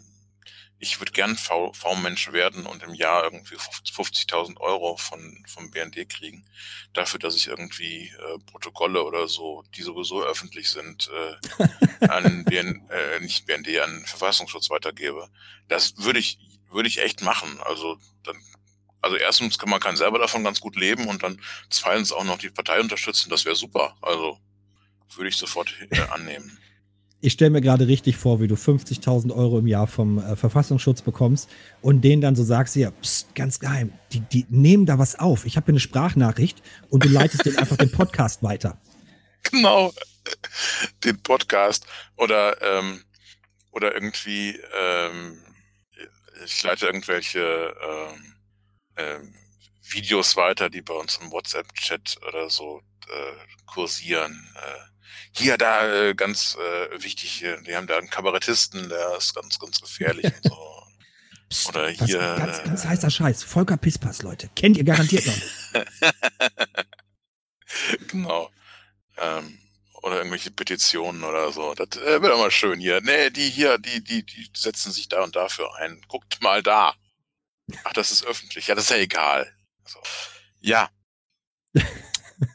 ich würde gern V-Mensch werden und im Jahr irgendwie 50.000 Euro von, vom BND kriegen. Dafür, dass ich irgendwie äh, Protokolle oder so, die sowieso öffentlich sind, äh, an [LAUGHS] BN, äh, nicht BND, an Verfassungsschutz weitergebe. Das würde ich, würde ich echt machen. Also dann, also erstens kann man kann selber davon ganz gut leben und dann zweitens auch noch die Partei unterstützen. Das wäre super. Also würde ich sofort äh, annehmen. Ich stelle mir gerade richtig vor, wie du 50.000 Euro im Jahr vom äh, Verfassungsschutz bekommst und denen dann so sagst, hier, pst, ganz geheim, die, die nehmen da was auf. Ich habe hier eine Sprachnachricht und du leitest denen einfach den Podcast weiter. [LAUGHS] Genau. Den Podcast oder ähm, oder irgendwie ähm, ich leite irgendwelche ähm, ähm, Videos weiter, die bei uns im WhatsApp-Chat oder so äh, kursieren. Äh, hier, da, äh, ganz äh, wichtig, hier, die haben da einen Kabarettisten, der ist ganz, ganz gefährlich und so. [LAUGHS] Psst, Oder hier, ist ganz, äh, ganz heißer Scheiß. Volker Pispas, Leute. Kennt ihr garantiert noch nicht. [LAUGHS] genau. Ähm, oder irgendwelche Petitionen oder so. Das äh, wird immer schön hier. Nee, die hier, die, die, die setzen sich da und dafür ein. Guckt mal da. Ach, das ist öffentlich. Ja, das ist ja egal. So. Ja. [LAUGHS]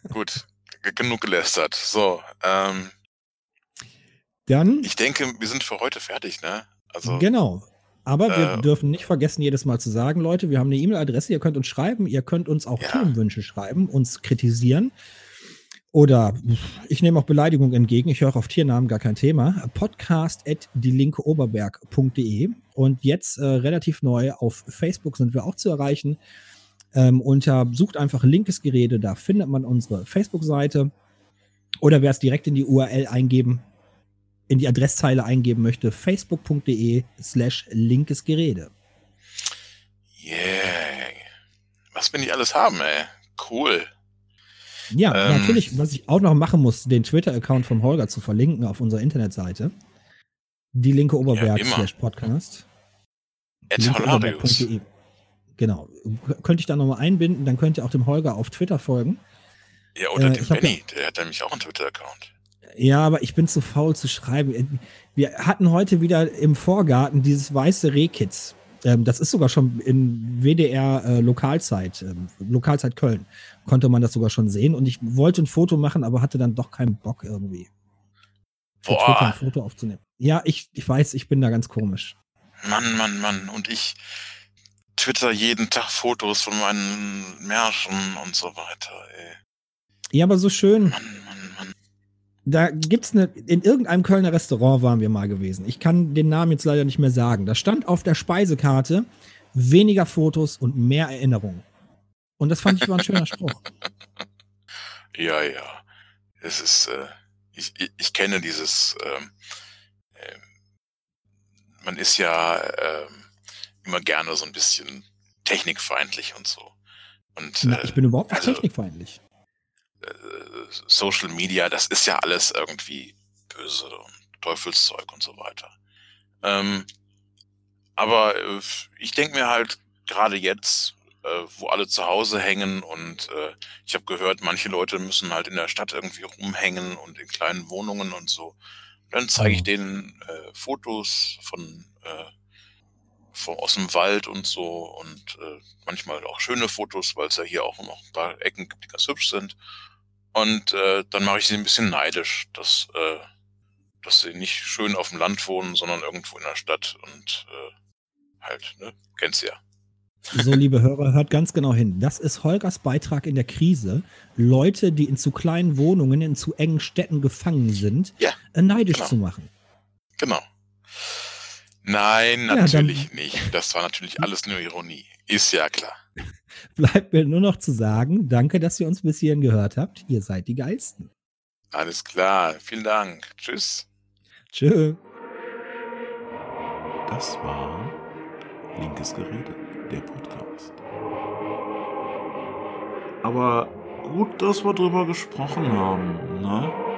Gut. Genug gelästert. So, ähm, Dann, ich denke, wir sind für heute fertig, ne? Also, genau. Aber wir äh, dürfen nicht vergessen, jedes Mal zu sagen, Leute, wir haben eine E-Mail-Adresse, ihr könnt uns schreiben, ihr könnt uns auch Ja. Themenwünsche schreiben, uns kritisieren. Oder ich nehme auch Beleidigungen entgegen, ich höre auf Tiernamen gar kein Thema. Podcast at dielinkeoberberg.de und jetzt äh, relativ neu auf Facebook sind wir auch zu erreichen. Ähm, unter sucht einfach linkes Gerede, da findet man unsere Facebook-Seite. Oder wer es direkt in die URL eingeben, in die Adresszeile eingeben möchte, facebook.de slash linkes Gerede. yeah. Was wir nicht alles haben, ey. Cool. Ja, Ähm. natürlich, was ich auch noch machen muss, den Twitter-Account vom Holger zu verlinken auf unserer Internetseite. Die linke Oberberg immer. slash Podcast. Ed linkeoberberg.de. Genau. Könnte ich da nochmal einbinden, dann könnt ihr auch dem Holger auf Twitter folgen. Ja, oder Äh, dem Benny, der hat nämlich auch einen Twitter-Account. Ja, aber ich bin zu faul zu schreiben. Wir hatten heute wieder im Vorgarten dieses weiße Rehkitz. Ähm, das ist sogar schon in WDR äh, Lokalzeit, ähm, Lokalzeit Köln, konnte man das sogar schon sehen. Und ich wollte ein Foto machen, aber hatte dann doch keinen Bock irgendwie. Twitter ein Boah, Foto aufzunehmen. Ja, ich, ich weiß, ich bin da ganz komisch. Mann, Mann, Mann. Und ich twitter jeden Tag Fotos von meinen Märschen und so weiter. Ey. Ja, aber so schön. Mann, Mann, Mann. Da gibt's eine, in irgendeinem Kölner Restaurant waren wir mal gewesen. Ich kann den Namen jetzt leider nicht mehr sagen. Da stand auf der Speisekarte weniger Fotos und mehr Erinnerungen. Und das fand ich war ein schöner [LAUGHS] Spruch. Ja, ja. Es ist, äh, ich, ich, ich kenne dieses, ähm, ähm, man ist ja ähm, immer gerne so ein bisschen technikfeindlich und so. Und Na, äh, ich bin überhaupt nicht also- technikfeindlich. äh, Social Media, das ist ja alles irgendwie böse und Teufelszeug und so weiter. Ähm, aber äh, ich denke mir halt gerade jetzt, äh, wo alle zu Hause hängen und äh, ich habe gehört, manche Leute müssen halt in der Stadt irgendwie rumhängen und in kleinen Wohnungen und so. Dann zeige ich denen äh, Fotos von, äh, von aus dem Wald und so und äh, manchmal auch schöne Fotos, weil es ja hier auch noch ein paar Ecken gibt, die ganz hübsch sind. Und äh, dann mache ich sie ein bisschen neidisch, dass, äh, dass sie nicht schön auf dem Land wohnen, sondern irgendwo in der Stadt und äh, halt, ne? Kennst ja. So, liebe Hörer, hört ganz genau hin. Das ist Holgers Beitrag in der Krise. Leute, die in zu kleinen Wohnungen, in zu engen Städten gefangen sind, Ja, neidisch genau. zu machen. Genau. Nein, Ja, natürlich nicht. Das war natürlich alles nur Ironie. Ist ja klar. [LAUGHS] Bleibt mir nur noch zu sagen, danke, dass ihr uns bis hierhin gehört habt. Ihr seid die Geilsten. Alles klar. Vielen Dank. Tschüss. Tschö. Das war Linkes Gerede, der Podcast. Aber gut, dass wir drüber gesprochen haben, ne?